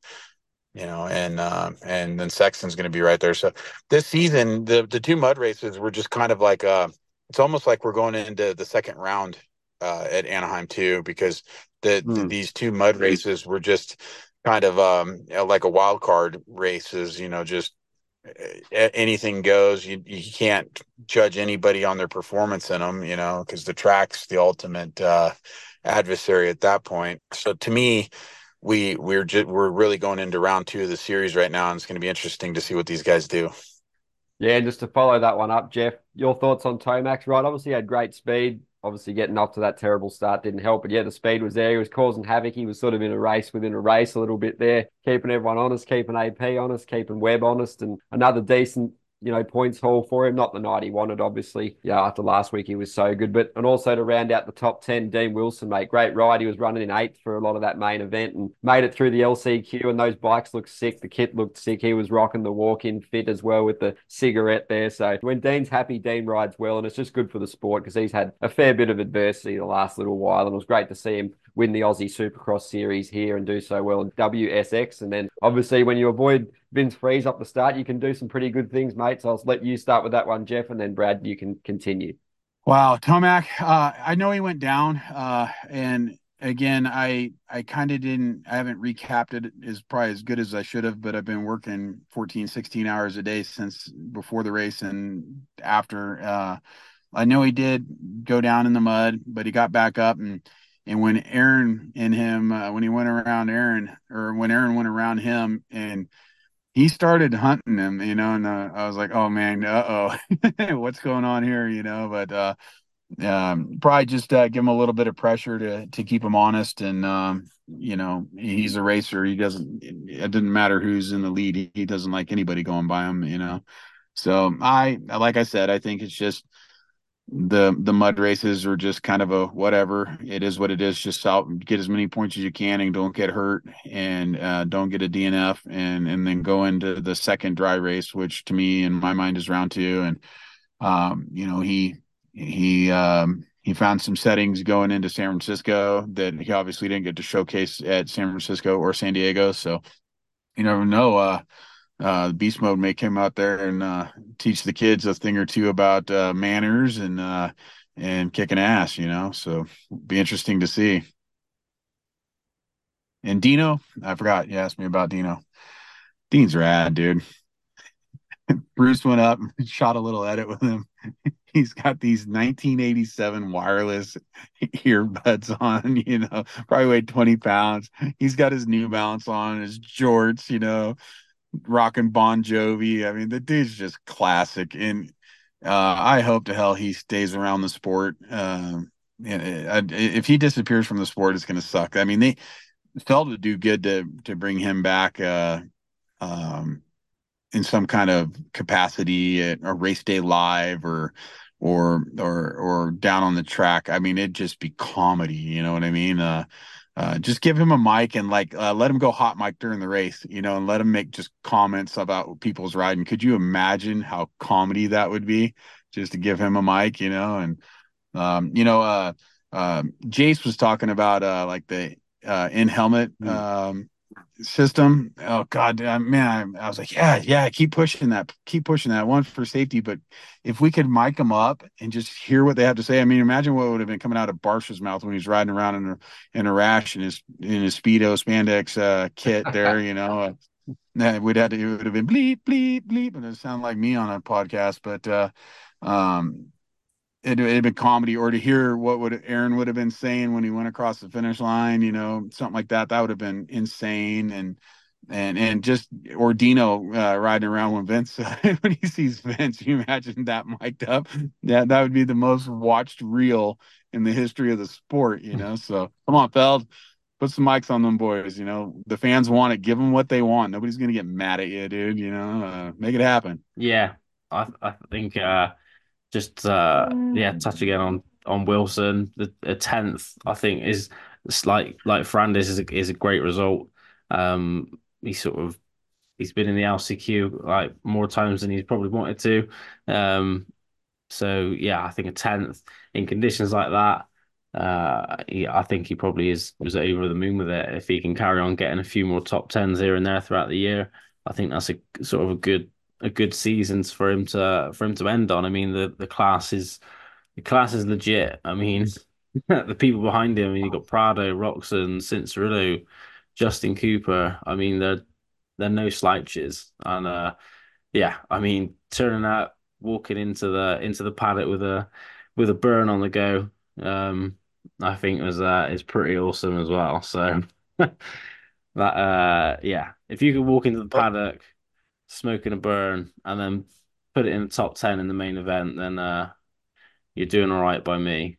you know, and uh, and then Sexton's going to be right there. So this season, the the two mud races were just kind of like uh, it's almost like we're going into the second round uh, at Anaheim too, because the, mm. the, these two mud races were just kind of um, like a wild card races. You know, just anything goes. You you can't judge anybody on their performance in them. You know, because the track's the ultimate uh, adversary at that point. So to me we we're just we're really going into round two of the series right now, and it's going to be interesting to see what these guys do. Yeah, and just to follow that one up, Jeff, your thoughts on Tomac? Right, obviously had great speed. Obviously, getting off to that terrible start didn't help, but yeah, the speed was there. He was causing havoc. He was sort of in a race within a race a little bit there, keeping everyone honest, keeping AP honest, keeping Webb honest, and another decent you know, points haul for him. Not the night he wanted, obviously. Yeah, after last week he was so good. But and also to round out the top ten, Dean Wilson, mate, great ride. He was running in eighth for a lot of that main event and made it through the LCQ. And those bikes looked sick. The kit looked sick. He was rocking the walk-in fit as well with the cigarette there. So when Dean's happy, Dean rides well, and it's just good for the sport because he's had a fair bit of adversity the last little while, and it was great to see him win the Aussie Supercross series here and do so well in WSX. And then obviously when you avoid Vince Friese up the start, you can do some pretty good things, mate. So I'll let you start with that one, Jeff, and then Brad, you can continue. Wow, Tomac, uh, I know he went down, uh, and again, I I kind of didn't, I haven't recapped it as probably as good as I should have, but I've been working 14, 16 hours a day since before the race and after. Uh, I know he did go down in the mud, but he got back up and and when Aaron and him, uh, when he went around Aaron, or when Aaron went around him, and he started hunting him, you know, and uh, I was like, oh man, uh oh, what's going on here, you know? But uh, um, probably just uh, give him a little bit of pressure to to keep him honest, and um, you know, he's a racer. He doesn't. It doesn't matter who's in the lead. He, he doesn't like anybody going by him, you know. So I, like I said, I think it's just the the mud races are just kind of a whatever. It is what it is. Just out get as many points as you can and don't get hurt and uh, don't get a dnf and and then go into the second dry race which to me in my mind is round two. And um, you know he he um, he found some settings going into san francisco that he obviously didn't get to showcase at san francisco or san diego. So you never know uh uh, beast mode may come out there and uh, teach the kids a thing or two about uh, manners and uh, and kicking ass, you know. So be interesting to see. And Dino, I forgot you asked me about Dino. Dean's rad, dude. Bruce went up and shot a little edit with him. He's got these 1987 wireless earbuds on, you know, probably weighed 20 pounds. He's got his New Balance on, his jorts, you know, rocking Bon Jovi. I mean, the dude's just classic. And uh, I hope to hell he stays around the sport. Uh, and if he disappears from the sport, it's going to suck. I mean, they felt to do good to to bring him back. Uh, um, in some kind of capacity at a race day live or or or or down on the track. I mean, it'd just be comedy. You know what I mean? Uh, just give him a mic and like uh, let him go hot mic during the race, you know, and let him make just comments about people's riding. Could you imagine how comedy that would be? Just to give him a mic, you know, and um, you know, uh, uh, Jace was talking about uh, like the uh, in helmet mm. um, system. Oh god, man, I was like, yeah, yeah, keep pushing that, keep pushing that. One for safety, but if we could mic them up and just hear what they have to say, I mean, imagine what would have been coming out of Barcia's mouth when he's riding around in a in a rash in his in his speedo spandex uh, kit there, you know. Uh, we'd had to, it would have been bleep bleep bleep, and it sounded like me on a podcast, but uh, um, it had been comedy or to hear what would Aaron would have been saying when he went across the finish line, you know, something like that. That would have been insane. And and and just or Dino uh, riding around when Vince when he sees Vince, you imagine that mic'd up. That that would be the most watched reel in the history of the sport, you know. So come on, Feld, put some mics on them boys. You know, the fans want it. Give them what they want. Nobody's gonna get mad at you, dude. You know, uh, make it happen. Yeah, I I think. uh just uh, yeah, touch again on on Wilson. The tenth, I think, is like like Ferrandis is a, is a great result. Um, he sort of he's been in the LCQ like more times than he's probably wanted to. Um, so yeah, I think a tenth in conditions like that. Uh, he, I think he probably is was over the moon with it if he can carry on getting a few more top tens here and there throughout the year. I think that's a sort of a good a good seasons for him to for him to end on. I mean, the the class is the class is legit. I mean, the people behind him. I mean, you got Prado, Roczen, Cianciarulo, Justin Cooper. I mean, they're they're no slouches, and uh, yeah, I mean, turning out, walking into the into the paddock with a with a burn on the go. Um, I think was uh, is pretty awesome as well. So that uh, yeah, if you could walk into the paddock smoking a burn, and then put it in the top ten in the main event, then uh, you're doing all right by me.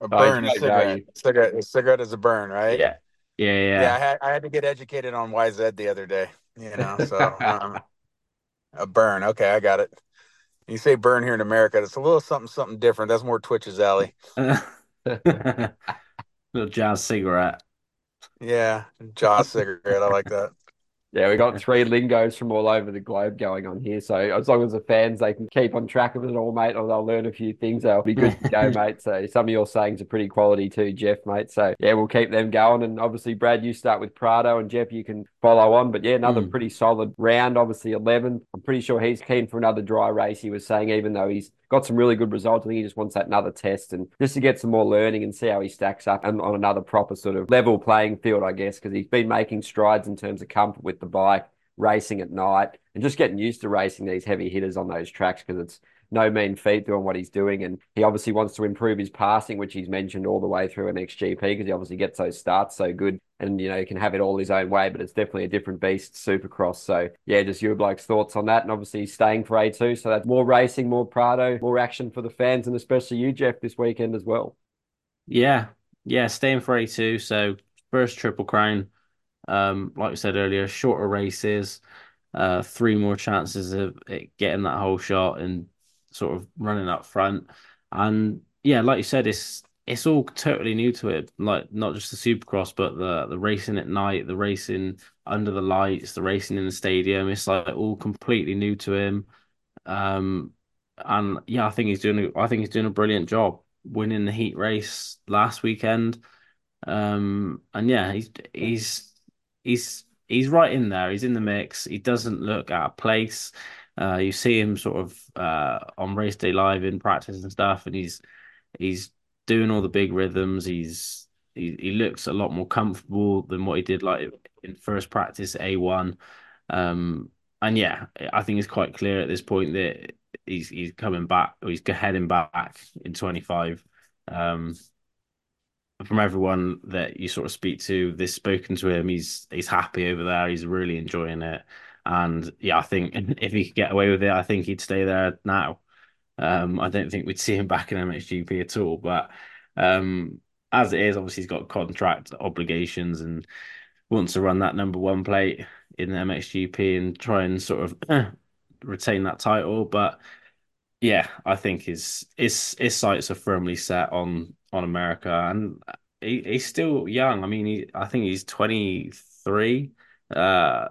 A burn, a cigarette. cigarette. A cigarette is a burn, right? Yeah, yeah, yeah. Yeah, I had, I had to get educated on YZ the other day. You know, so um, a burn. Okay, I got it. You say burn here in America, it's a little something, something different. That's more Twitch's alley. little jazz cigarette. Yeah, jazz cigarette. I like that. Yeah, we got three lingos from all over the globe going on here. So as long as the fans they can keep on track of it all, mate, or they'll learn a few things, they'll be good to go, mate. So some of your sayings are pretty quality too, Jeff, mate. So yeah, we'll keep them going. And obviously, Brad, you start with Prado, and Jeff, you can follow on. But yeah, another mm. pretty solid round. Obviously, 11. I'm pretty sure he's keen for another dry race. He was saying, even though he's got some really good results. I think he just wants that another test and just to get some more learning and see how he stacks up and on another proper sort of level playing field, I guess, because he's been making strides in terms of comfort with the bike racing at night and just getting used to racing these heavy hitters on those tracks because it's no mean feat doing what he's doing. And he obviously wants to improve his passing, which he's mentioned all the way through MXGP because he obviously gets those starts so good and, you know, he can have it all his own way, but it's definitely a different beast, Supercross. So, yeah, just your bloke's thoughts on that. And obviously staying for A2. So that's more racing, more Prado, more action for the fans, and especially you, Jeff, this weekend as well. Yeah. Yeah. Staying for A2. So, first Triple Crown um, like I said earlier, shorter races, uh, three more chances of getting that holeshot and sort of running up front. And yeah, like you said, it's it's all totally new to it. Like not just the Supercross, but the the racing at night, the racing under the lights, the racing in the stadium. It's like all completely new to him. Um, and yeah, I think he's doing. A, I think he's doing a brilliant job winning the heat race last weekend. Um, and yeah, he's he's he's he's right in there. He's in the mix. He doesn't look out of place. Uh, you see him sort of uh, on race day live in practice and stuff, and he's he's doing all the big rhythms. He's he, he looks a lot more comfortable than what he did like in first practice A1. Um, and yeah, I think it's quite clear at this point that he's he's coming back or he's heading back in 25. Um, from everyone that you sort of speak to, this spoken to him, he's he's happy over there. He's really enjoying it, and yeah, I think if he could get away with it, I think he'd stay there now. Um, I don't think we'd see him back in MXGP at all. But um, as it is, obviously he's got contract obligations and wants to run that number one plate in the MXGP and try and sort of retain that title. But yeah, I think his his his sights are firmly set on on America, and he, he's still young. I mean, he, I think he's 23, uh,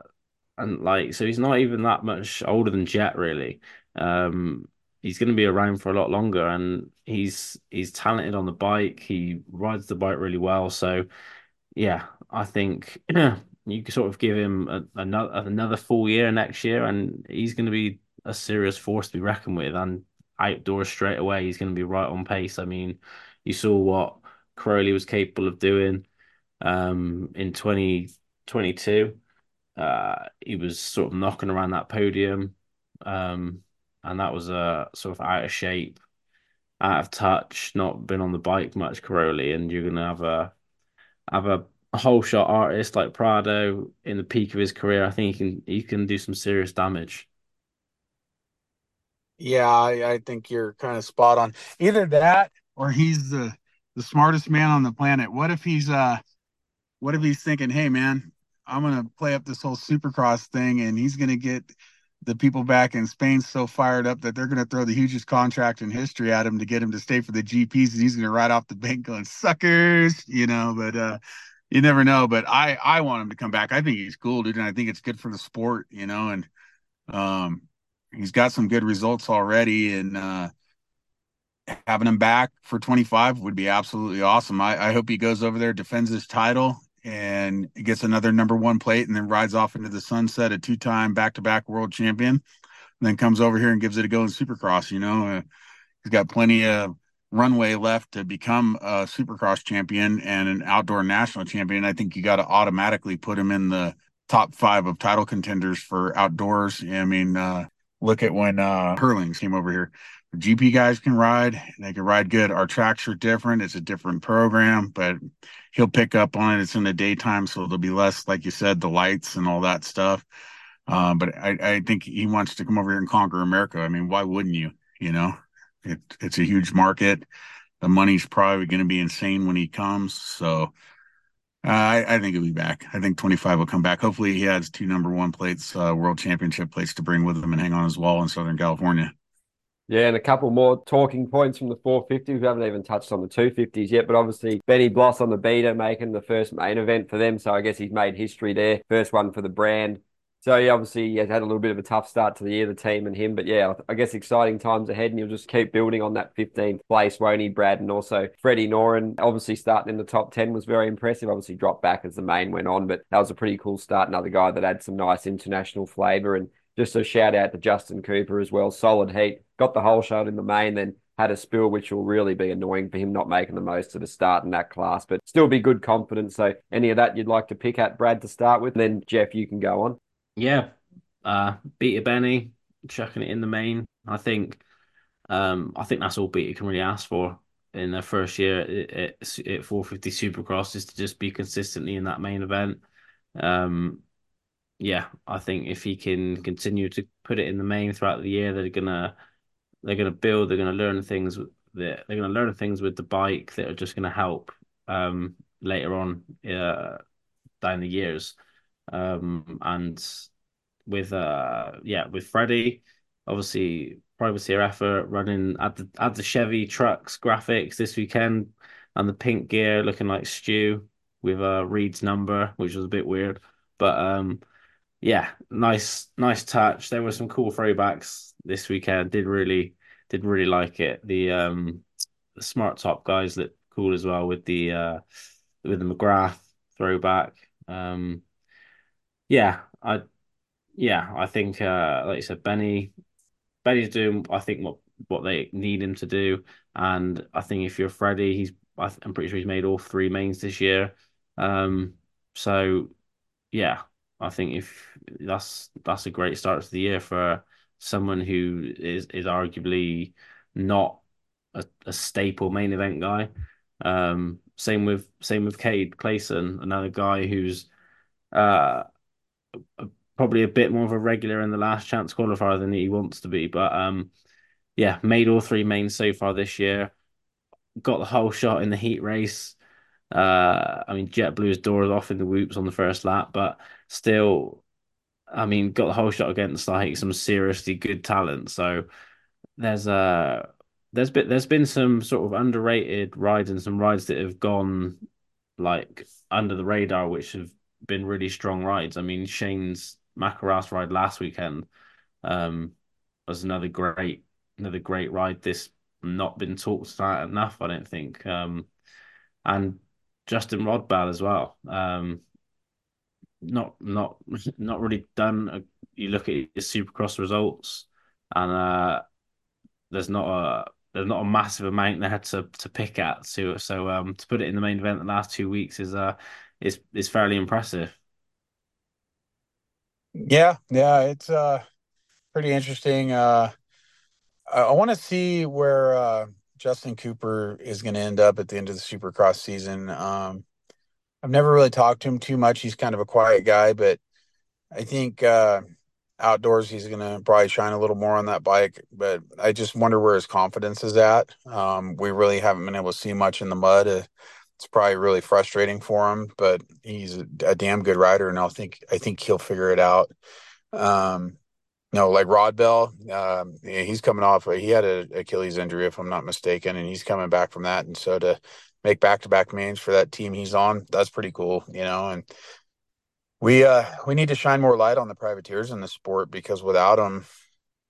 and like so he's not even that much older than Jett really. Um, he's going to be around for a lot longer, and he's he's talented on the bike. He rides the bike really well. So, yeah, I think you can sort of give him a, another another full year next year, and he's going to be a serious force to be reckoned with. And outdoors straight away, he's going to be right on pace. I mean, you saw what Cairoli was capable of doing um, in 2022. Uh, he was sort of knocking around that podium, um, and that was a sort of out of shape, out of touch, not been on the bike much, Cairoli, and you're gonna have a have a, a holeshot artist like Prado in the peak of his career. I think he can he can do some serious damage. Yeah, I, I think you're kind of spot on. Either that or he's the the smartest man on the planet. What if he's uh what if he's thinking, hey man, I'm gonna play up this whole supercross thing and he's gonna get the people back in Spain so fired up that they're gonna throw the hugest contract in history at him to get him to stay for the GPs and he's gonna ride off the bank going suckers, you know, but uh you never know. But I I want him to come back. I think he's cool, dude, and I think it's good for the sport, you know, and um he's got some good results already and uh having him back for 25 would be absolutely awesome. I, I hope he goes over there, defends his title, and gets another number one plate, and then rides off into the sunset, a two-time back-to-back world champion, and then comes over here and gives it a go in Supercross. You know, uh, he's got plenty of runway left to become a Supercross champion and an outdoor national champion. I think you got to automatically put him in the top five of title contenders for outdoors. I mean, uh, look at when uh, Herlings came over here GP guys can ride. And they can ride good. Our tracks are different. It's a different program, but he'll pick up on it. It's in the daytime, so there'll be less, like you said, the lights and all that stuff. Uh, but I, I think he wants to come over here and conquer America. I mean, why wouldn't you? You know, it, it's a huge market. The money's probably going to be insane when he comes. So uh, I, I, think he'll be back. I think 25 will come back. Hopefully, he has two number one plates, uh, world championship plates to bring with him and hang on his wall in Southern California. Yeah, and a couple more talking points from the 450s. We haven't even touched on the 250s yet, but obviously Benny Bloss on the Beta making the first main event for them. So I guess he's made history there. First one for the brand. So yeah, obviously he has had a little bit of a tough start to the year, the team and him. But yeah, I guess exciting times ahead, and he'll just keep building on that 15th place, won't he, Brad? And also Freddie Noren, obviously starting in the top 10 was very impressive. Obviously dropped back as the main went on, but that was a pretty cool start. Another guy that had some nice international flavour and just a shout out to Justin Cooper as well. Solid heat. Got the holeshot in the main, then had a spill, which will really be annoying for him not making the most of the start in that class, but still be good confidence. So, any of that you'd like to pick at Brad to start with? Then, Jeff, you can go on. Yeah. Uh, Beta Benny, chucking it in the main. I think um, I think that's all Beta can really ask for in their first year at, at 450 Supercross is to just be consistently in that main event. Um, yeah, I think if he can continue to put it in the main throughout the year, they're gonna they're gonna build, they're gonna learn things that they're, gonna learn things with the bike that are just gonna help um, later on uh, down the years. Um, and with uh yeah, with Freddie, obviously privateer effort running at the at the Chevy trucks graphics this weekend and the pink gear looking like stew with uh Reed's number, which was a bit weird. But um yeah, nice, nice touch. There were some cool throwbacks this weekend. Did really, did really like it. The um, the SmartTop guys look cool as well with the uh, with the McGrath throwback. Um, yeah, I, yeah, I think uh, like you said, Benny, Benny's doing I think what what they need him to do. And I think if you're Freddie, he's I'm pretty sure he's made all three mains this year. Um, so yeah, I think if that's that's a great start to the year for someone who is is arguably not a, a staple main event guy. Um, same with same with Cade Clason, another guy who's uh, probably a bit more of a regular in the last chance qualifier than he wants to be. But um, yeah, made all three mains so far this year. Got the holeshot in the heat race. Uh, I mean, Jett JetBlue's doors off in the whoops on the first lap, but still, I mean, got the holeshot against like some seriously good talent. So there's a uh, there's been there's been some sort of underrated rides and some rides that have gone like under the radar, which have been really strong rides. I mean, Shane's McElrath ride last weekend um, was another great another great ride. This not been talked about enough, I don't think. Um, and Justin Rodbeck as well. Um, not not not really done. You look at his Supercross results, and uh, there's not a there's not a massive amount there to to pick at. So so um to put it in the main event the last two weeks is uh is is fairly impressive. Yeah, yeah, it's uh pretty interesting. Uh I, I want to see where uh Justin Cooper is going to end up at the end of the Supercross season. Um I've never really talked to him too much. He's kind of a quiet guy, but I think uh outdoors he's going to probably shine a little more on that bike but i just wonder where his confidence is at um, we really haven't been able to see much in the mud uh, it's probably really frustrating for him but he's a, a, damn good rider and i think i think he'll figure it out um, know like Rodbeck um, he's coming off he had an achilles injury if i'm not mistaken and he's coming back from that and so to make back-to-back mains for that team he's on that's pretty cool you know and we uh we need to shine more light on the privateers in the sport because without them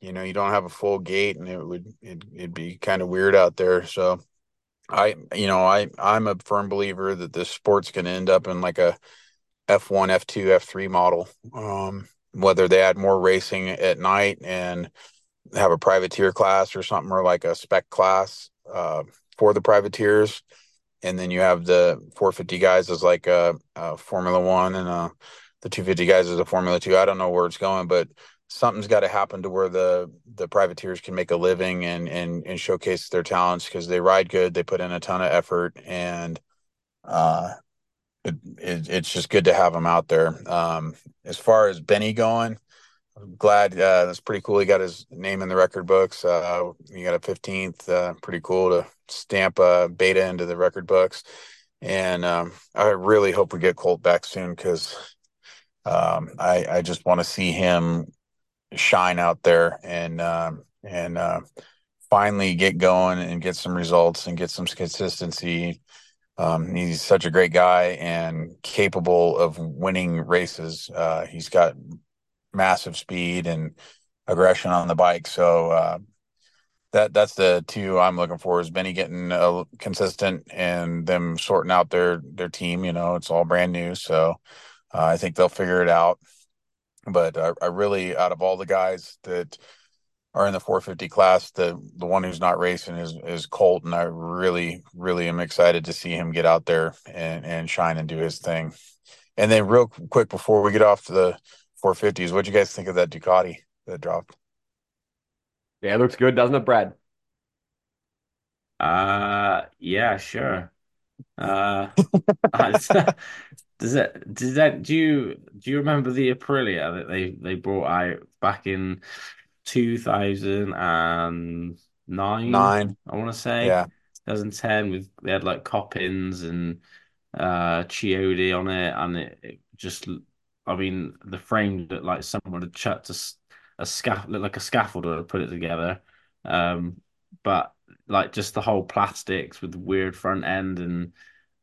you know you don't have a full gate and it would it, it'd be kind of weird out there so i you know i i'm a firm believer that this sport's going to end up in like a f1 f2 f3 model um whether they add more racing at night and have a privateer class or something or like a spec class uh, for the privateers and then you have the 450 guys as like a, a Formula One and a the 250 guys as a Formula Two. I don't know where it's going, but something's got to happen to where the the privateers can make a living and and and showcase their talents because they ride good, they put in a ton of effort, and uh, it, it, it's just good to have him out there. Um, as far as Benny going, I'm glad uh, that's pretty cool. He got his name in the record books. Uh, he got a 15th. Uh, pretty cool to stamp a beta into the record books. And um, I really hope we get Colt back soon because um, I, I just want to see him shine out there and um, and uh, finally get going and get some results and get some consistency. Um, he's such a great guy and capable of winning races. Uh, he's got massive speed and aggression on the bike. So uh, that that's the two I'm looking for is Benny getting uh, consistent and them sorting out their their team. You know, it's all brand new, so uh, I think they'll figure it out. But I, I really, out of all the guys that are in the 450 class, the the one who's not racing is is Colt, and I really, really am excited to see him get out there and and shine and do his thing. And then, real quick before we get off to the 450s, what do you guys think of that Ducati that dropped? Yeah, it looks good, doesn't it, Brad? Uh, yeah, sure. Uh, does that does that do you do you remember the Aprilia that they they brought out back in 2009? Nine, I want to say. Yeah. 2010 with they had like Coppins and uh Chiodi on it and it, it, just I mean the frame that like someone had chucked a, a scaffold looked like a scaffolder to put it together um but like just the whole plastics with the weird front end and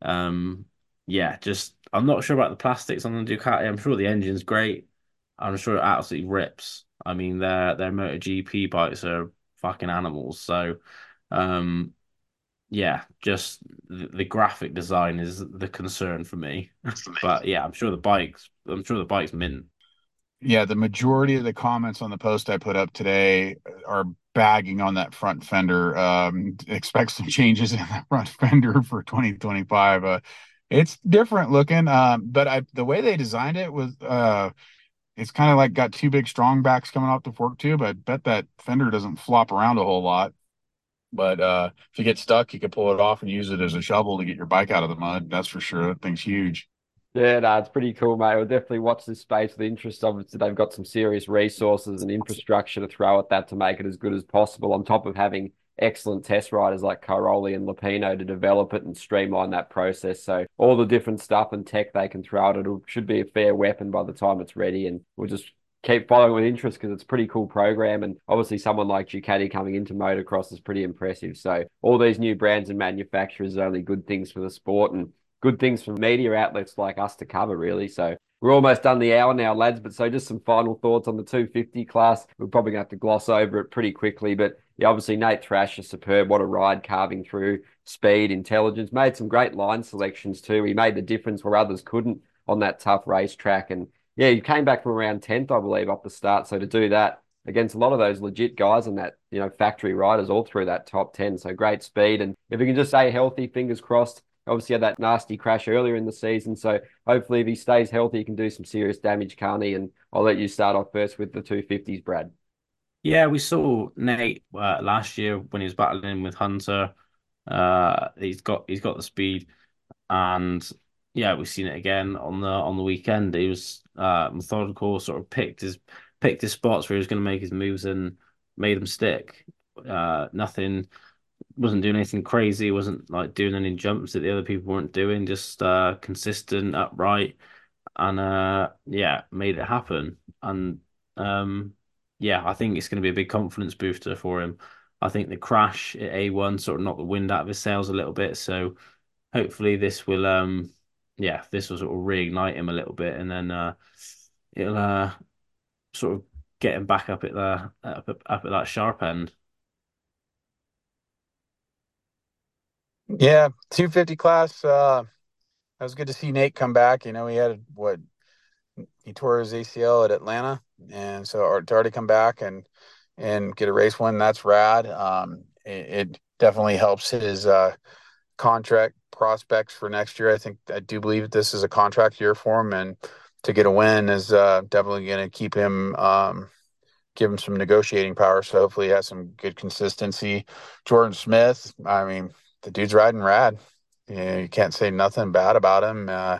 um yeah, just I'm not sure about the plastics on the Ducati. I'm sure the engine's great. I'm sure it absolutely rips. I mean, their their MotoGP bikes are fucking animals. So, um, yeah, just the, the graphic design is the concern for me. but yeah, I'm sure the bikes. I'm sure the bikes mint. Yeah, the majority of the comments on the post I put up today are bagging on that front fender. Um, expect some changes in that front fender for 2025. Uh, it's different looking, um, but I, the way they designed it was uh, it's kind of like got two big strong backs coming off the fork tube. I bet that fender doesn't flop around a whole lot. But uh, if you get stuck, you can pull it off and use it as a shovel to get your bike out of the mud. That's for sure. That thing's huge. Yeah, no, it's pretty cool, mate. We'll definitely watch this space with interest. Obviously, they've got some serious resources and infrastructure to throw at that to make it as good as possible, on top of having excellent test riders like Cairoli and Lupino to develop it and streamline that process. So all the different stuff and tech they can throw at it should be a fair weapon by the time it's ready. And we'll just keep following with interest because it's a pretty cool program. And obviously, someone like Ducati coming into motocross is pretty impressive. So all these new brands and manufacturers are only good things for the sport. And good things for media outlets like us to cover, really. So we're almost done the hour now, lads. But so just some final thoughts on the 250 class. We're probably going to have to gloss over it pretty quickly. But yeah, obviously, Nate Thrasher, superb. What a ride carving through speed, intelligence. Made some great line selections too. He made the difference where others couldn't on that tough racetrack. And yeah, he came back from around 10th, I believe, off the start. So to do that against a lot of those legit guys and that, you know, factory riders all through that top 10. So great speed. And if he can just stay healthy, fingers crossed, obviously had that nasty crash earlier in the season. So hopefully, if he stays healthy, he can do some serious damage, can't? And I'll let you start off first with the 250s, Brad. Yeah, we saw Nate uh, last year when he was battling with Hunter. Uh, he's got he's got the speed, and yeah, we've seen it again on the on the weekend. He was uh, methodical, sort of picked his picked his spots where he was going to make his moves and made them stick. Uh, nothing wasn't doing anything crazy, wasn't like doing any jumps that the other people weren't doing, just uh consistent, upright, and uh yeah, made it happen. And um yeah, I think it's going to be a big confidence booster for him. I think the crash at A1 sort of knocked the wind out of his sails a little bit, so hopefully this will um yeah, this will sort of reignite him a little bit and then uh it'll uh sort of get him back up at the up, up at that sharp end. Yeah, 250 class. Uh, it was good to see Nate come back. You know, he had what he tore his ACL at Atlanta, and so to already come back and and get a race win, that's rad. Um, it, it definitely helps his uh, contract prospects for next year. I think I do believe this is a contract year for him, and to get a win is uh, definitely going to keep him um, give him some negotiating power. So hopefully, he has some good consistency. Jordan Smith, I mean, the dude's riding rad. You, know, you can't say nothing bad about him. Uh,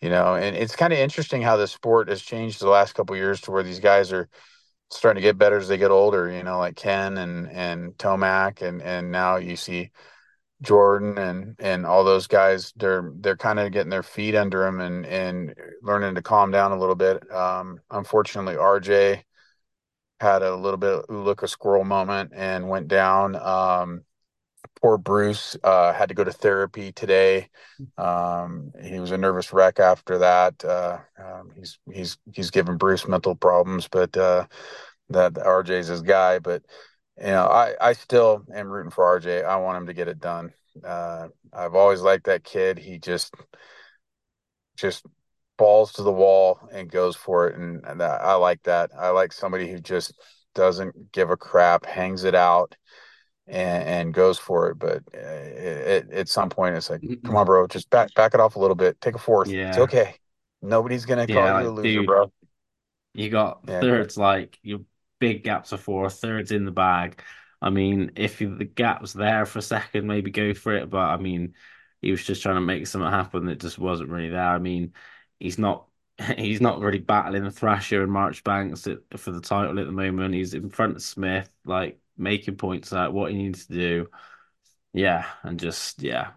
you know, and it's kind of interesting how the sport has changed the last couple years to where these guys are starting to get better as they get older. You know, like Ken and and Tomac, and and now you see Jordan and and all those guys. They're they're kind of getting their feet under them and and learning to calm down a little bit. Um, unfortunately, RJ had a little bit look a squirrel moment and went down. Um, poor Bruce uh, had to go to therapy today. Um, he was a nervous wreck after that. Uh, um, he's he's he's given Bruce mental problems, but uh, that RJ's his guy. But you know, I I still am rooting for RJ. I want him to get it done. Uh, I've always liked that kid. He just just balls to the wall and goes for it, and, and I like that. I like somebody who just doesn't give a crap, hangs it out and, and goes for it. But uh, it, at some point, it's like, come on, bro, just back back it off a little bit. Take a fourth. Yeah. It's okay. Nobody's gonna call yeah, you a loser, dude, bro. You got yeah, thirds like your big gaps of four, thirds in the bag. I mean, if the gap's there for a second, maybe go for it. But I mean, he was just trying to make something happen that just wasn't really there. I mean, he's not he's not really battling the Thrasher and Marchbanks for the title at the moment. He's in front of Smith. Like making points out what he needs to do. Yeah, and just yeah,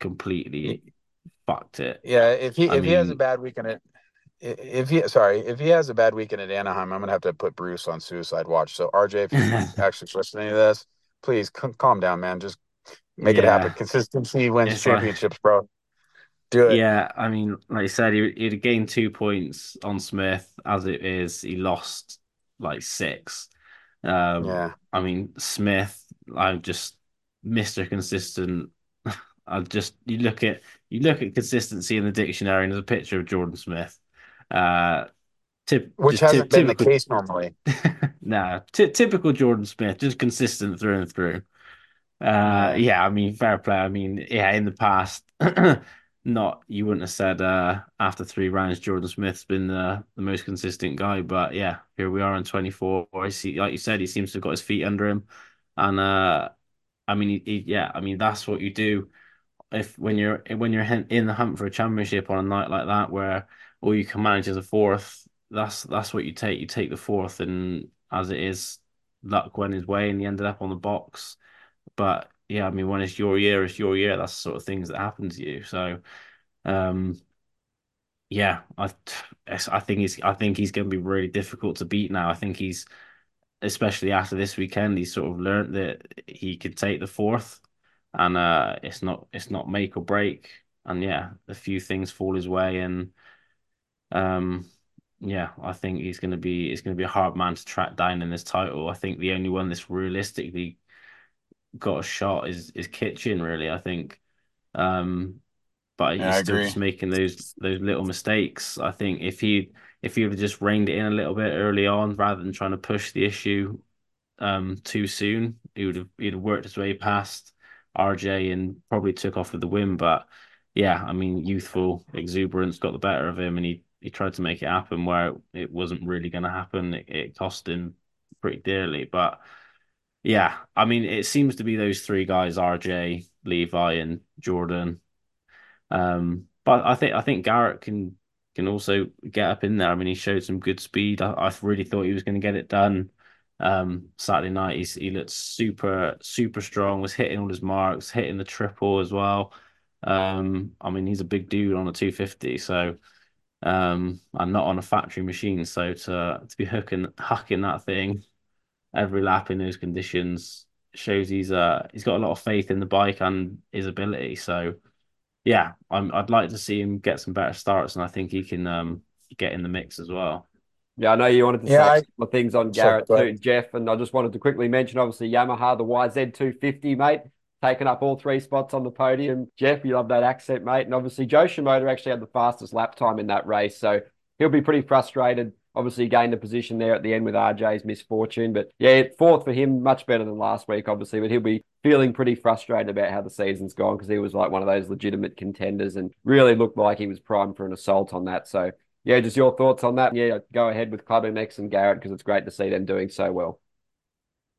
completely mm. fucked it. Yeah, if he I if mean, he has a bad weekend at if he sorry if he has a bad weekend at Anaheim, I'm gonna have to put Bruce on suicide watch. So RJ, if you're actually listening to this, please c- calm down, man. Just make yeah. it happen. Consistency wins it's championships, like, bro. Do it. Yeah, I mean, like you said, he, he'd gained two points on Smith. As it is, he lost like six. Um, yeah. I mean, Smith, I'm just Mr. Consistent. I just you look at you look at consistency in the dictionary, and there's a picture of Jordan Smith. Uh, Tip, which hasn't been typical, the case normally. nah, typical Jordan Smith, just consistent through and through. Uh, yeah, I mean, fair play. I mean, yeah, in the past, not you wouldn't have said uh, after three rounds Jordan Smith's been the, the most consistent guy, but yeah, here we are in 24. I see, like you said, he seems to have got his feet under him, and uh, I mean, he, he, yeah, I mean that's what you do if when you're when you're in the hunt for a championship on a night like that where all you can manage is a fourth. That's that's what you take. You take the fourth, and as it is, luck went his way, and he ended up on the box. But yeah, I mean, when it's your year, it's your year. That's the sort of things that happen to you. So, um, yeah, I I think he's I think he's going to be really difficult to beat now. I think he's especially after this weekend, he's sort of learned that he could take the fourth, and uh, it's not it's not make or break. And yeah, a few things fall his way, and um, yeah, I think he's going to be it's going to be a hard man to track down in this title. I think the only one that's realistically got a shot is is Kitchen. Really, I think. Um, but Yeah, he's still agree. just making those those little mistakes. I think if he if he would have just reined it in a little bit early on rather than trying to push the issue um too soon, he would have he'd have worked his way past RJ and probably took off with the win. But yeah, I mean, youthful exuberance got the better of him, and he he tried to make it happen where it wasn't really going to happen. It, it cost him pretty dearly, but. Yeah, I mean, it seems to be those three guys, RJ, Levi, and Jordan. Um, but I think I think Garrett can can also get up in there. I mean, he showed some good speed. I, I really thought he was going to get it done. Um, Saturday night, he's, he looked super super strong. Was hitting all his marks, hitting the triple as well. Um, I mean, he's a big dude on a 250, so um, and not on a factory machine. So to to be hooking hucking that thing every lap in those conditions shows he's uh he's got a lot of faith in the bike and his ability. So yeah, I'm I'd like to see him get some better starts, and I think he can um get in the mix as well. Yeah, I know you wanted to Yeah, say I a couple of things on Garrett go too, ahead. Jeff, and I just wanted to quickly mention, obviously, Yamaha, the YZ250, mate, taking up all three spots on the podium. Jeff, you love that accent, mate. And obviously, Jo Shimoda actually had the fastest lap time in that race, so he'll be pretty frustrated. Obviously, gained a position there at the end with RJ's misfortune, but yeah, fourth for him, much better than last week, obviously. But he'll be feeling pretty frustrated about how the season's gone because he was like one of those legitimate contenders and really looked like he was primed for an assault on that. So yeah, just your thoughts on that. Yeah, go ahead with Club MX and Garrett because it's great to see them doing so well.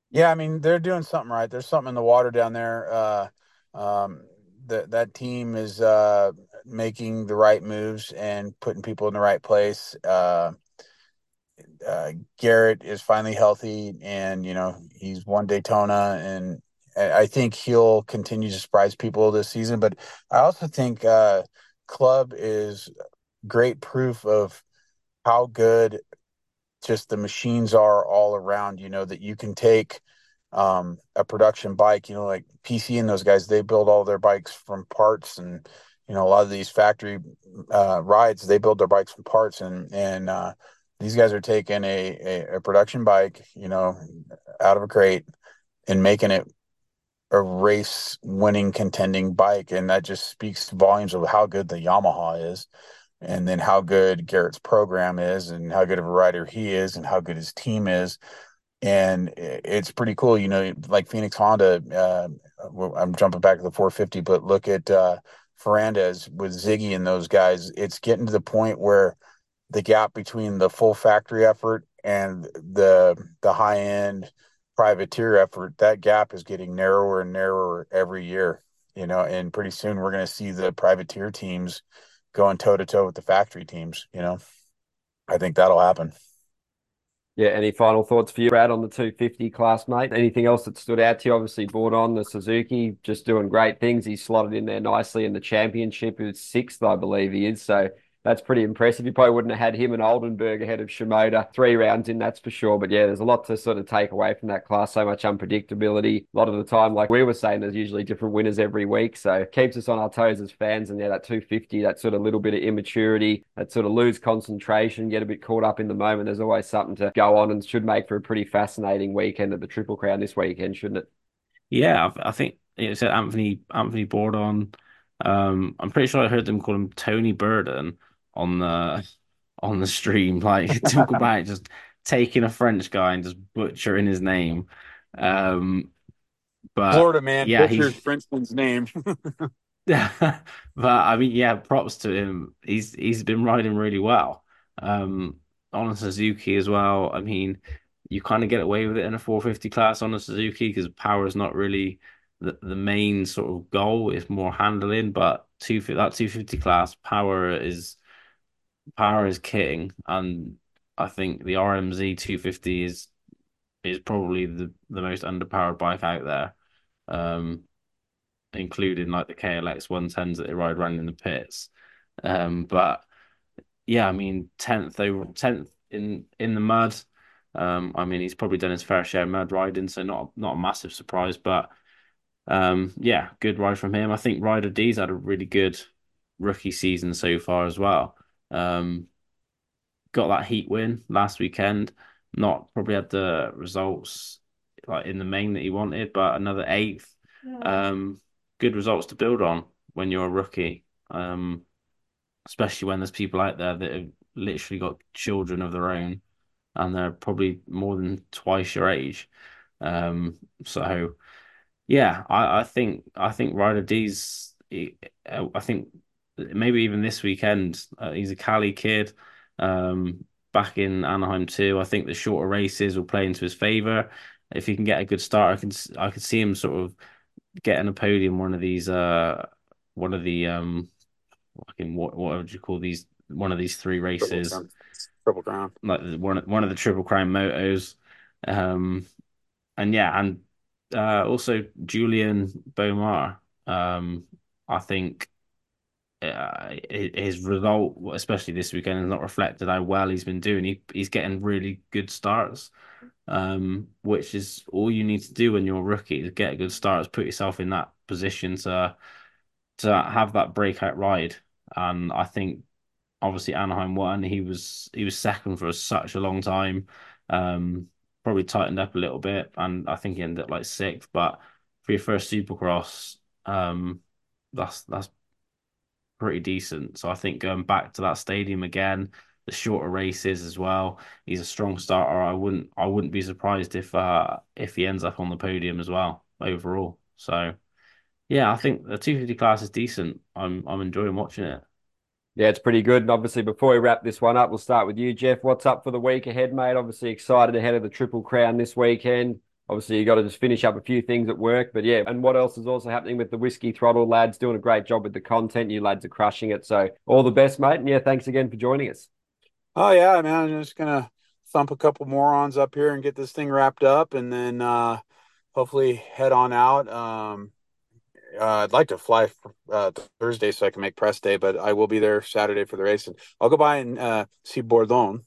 Yeah, I mean they're doing something right. There's something in the water down there. Uh, um, that that team is uh, making the right moves and putting people in the right place. Uh, uh, Garrett is finally healthy, and you know he's won Daytona, and I think he'll continue to surprise people this season. But I also think uh, Club is great proof of how good just the machines are all around. You know that you can take um, a production bike, you know, like PC and those guys, they build all their bikes from parts and you know a lot of these factory uh, rides they build their bikes from parts and and uh, these guys are taking a, a, a production bike, you know, out of a crate and making it a race winning contending bike. And that just speaks volumes of how good the Yamaha is. And then how good Garrett's program is, and how good of a rider he is, and how good his team is. And it's pretty cool, you know, like Phoenix Honda. Uh, I'm jumping back to the 450, but look at uh, with Ziggy and those guys. It's getting to the point where the gap between the full factory effort and the the high end privateer effort, that gap is getting narrower and narrower every year. You know, and pretty soon we're going to see the privateer teams going toe to toe with the factory teams. You know, I think that'll happen. Yeah, any final thoughts for you, Brad, on the 250 class, mate? Anything else that stood out to you? Obviously, brought on the Suzuki, just doing great things. he slotted in there nicely in the championship. It's sixth, I believe he is. So that's pretty impressive. You probably wouldn't have had him and Oldenburg ahead of Shimoda three rounds in, that's for sure. But yeah, there's a lot to sort of take away from that class. So much unpredictability. A lot of the time, like we were saying, there's usually different winners every week. So keeps us on our toes as fans. And yeah, that 250, that sort of little bit of immaturity, that sort of lose concentration, get a bit caught up in the moment. There's always something to go on and should make for a pretty fascinating weekend at the Triple Crown this weekend, shouldn't it? Yeah, I, think it said Anthony Anthony Bourdon. Um, I'm pretty sure I heard them call him Tony Burden on the on the stream. Like talk about just taking a French guy and just butchering his name. Um, but Florida man yeah, butchered he, Frenchman's name. but I mean, yeah, props to him. He's he's been riding really well. Um, on a Suzuki as well. I mean, you kind of get away with it in a 450 class on a Suzuki because power is not really the, the main sort of goal. It's more handling, but two that 250 class power is power is king, and I think the RMZ 250 is is probably the the most underpowered bike out there. Um, including like the KLX 110s that they ride around in the pits. Um, but yeah, I mean, 10th over 10th in in the mud. Um, I mean, he's probably done his fair share of mud riding, so not not a massive surprise, but um, yeah, good ride from him. I think Ryder D's had a really good rookie season so far as well. Um, got that heat win last weekend. Not probably had the results like in the main that he wanted, but another eighth. Yeah. Um, good results to build on when you're a rookie. Um, especially when there's people out there that have literally got children of their own and they're probably more than twice your age. Um, so yeah, I, I think I think Ryder D's I think maybe even this weekend uh, he's a Cali kid. Um, back in Anaheim too. I think the shorter races will play into his favor. If he can get a good start, I can I could see him sort of getting a podium one of these uh one of the um fucking what what would you call these one of these three races triple, triple crown like one one of the triple crown motos um and yeah and uh also Julien Beaumer um I think uh, his result especially this weekend has not reflected how well he's been doing he, he's getting really good starts um which is all you need to do when you're a rookie to get a good start put yourself in that position to to have that breakout ride. And I think obviously Anaheim won. He was he was second for such a long time. Um, probably tightened up a little bit, and I think he ended up like sixth. But for your first Supercross, um, that's that's pretty decent. So I think going back to that stadium again, the shorter races as well. He's a strong starter. I wouldn't I wouldn't be surprised if uh if he ends up on the podium as well overall. So yeah, I think the 250 class is decent. I'm I'm enjoying watching it. Yeah, it's pretty good. And obviously, before we wrap this one up, we'll start with you, Jeff. What's up for the week ahead, mate? Obviously, excited ahead of the Triple Crown this weekend. Obviously, you got to just finish up a few things at work. But yeah, and what else is also happening with the Whiskey Throttle lads? Doing a great job with the content. You lads are crushing it. So, all the best, mate. And yeah, thanks again for joining us. Oh, yeah, man. I'm just to thump a couple morons up here and get this thing wrapped up and then uh, hopefully head on out. Um, uh, I'd like to fly uh, Thursday so I can make press day, but I will be there Saturday for the race, and I'll go by and uh, see Bourdon.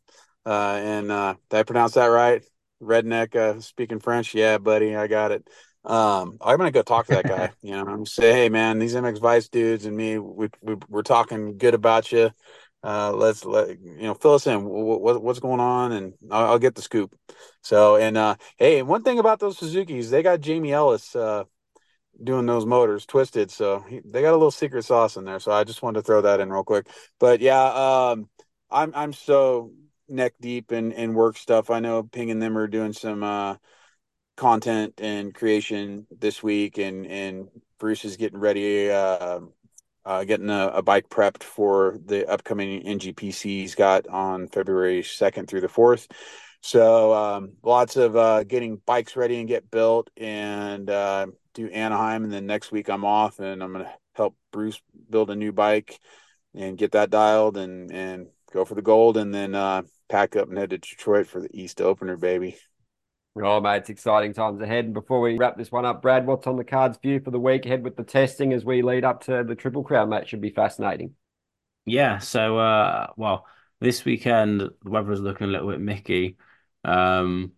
Uh, and uh, did I pronounce that right? Redneck uh, speaking French, yeah, buddy, I got it. Um, I'm gonna go talk to that guy. you know, I'm say, hey, man, these MX Vice dudes and me, we, we we're talking good about you. Uh, let's let you know, fill us in. What, what's going on, and I'll, I'll, get the scoop. So, and uh, hey, one thing about those Suzuki's, they got Jamie Ellis uh, doing those motors twisted. So he, they got a little secret sauce in there. So I just wanted to throw that in real quick. But yeah, um, I'm I'm so neck deep in in work stuff. I know Ping and them are doing some uh, content and creation this week, and and Bruce is getting ready. Uh, uh, getting a, a, bike prepped for the upcoming NGPC he's got on February 2nd through the 4th. So um, lots of uh, getting bikes ready and get built and uh, do Anaheim, and then next week I'm off, and I'm gonna help Bruce build a new bike and get that dialed, and and go for the gold, and then uh, pack up and head to Detroit for the East Opener, baby. Oh, mate, it's exciting times ahead. And before we wrap this one up, Brad, what's on the cards for you for the week ahead with the testing as we lead up to the Triple Crown match? Should be fascinating. Yeah. So, uh, well, this weekend the weather is looking a little bit mickey. Um,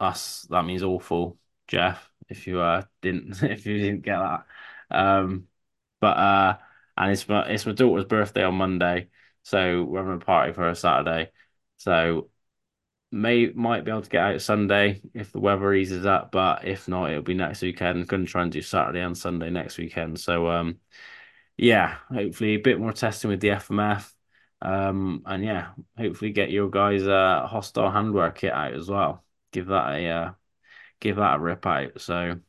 us that means awful, Jeff if you uh didn't if you didn't get that. Um, but uh, and it's my it's my daughter's birthday on Monday, so we're having a party for her Saturday. So may might be able to get out Sunday if the weather eases up, but if not, it'll be next weekend. To try and do Saturday and Sunday next weekend. So um, yeah, hopefully a bit more testing with the FMF. Um, and yeah, hopefully get your guys a hostile handwear kit out as well. Give that a uh, give that a rip out. So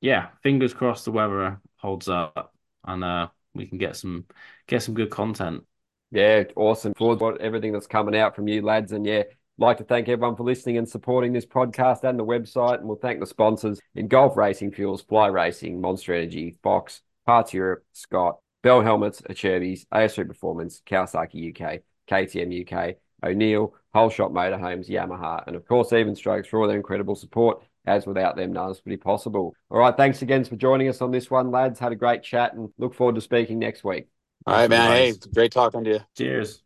yeah, fingers crossed the weather holds up and uh, we can get some get some good content. Yeah, awesome. For everything that's coming out from you lads, and yeah, like to thank everyone for listening and supporting this podcast and the website. And we'll thank the sponsors in Golf Racing Fuels, Fly Racing, Monster Energy, Fox, Parts Europe, Scott, Bell Helmets, Acerbis, ASO Performance, Kawasaki UK, KTM UK, O'Neal, Whole Shot Motorhomes, Yamaha, and of course, Evenstrokes for all their incredible support. As without them, none is pretty possible. All right, thanks again for joining us on this one, lads. Had a great chat and look forward to speaking next week. All right, man. Hey, great talking to you. Cheers.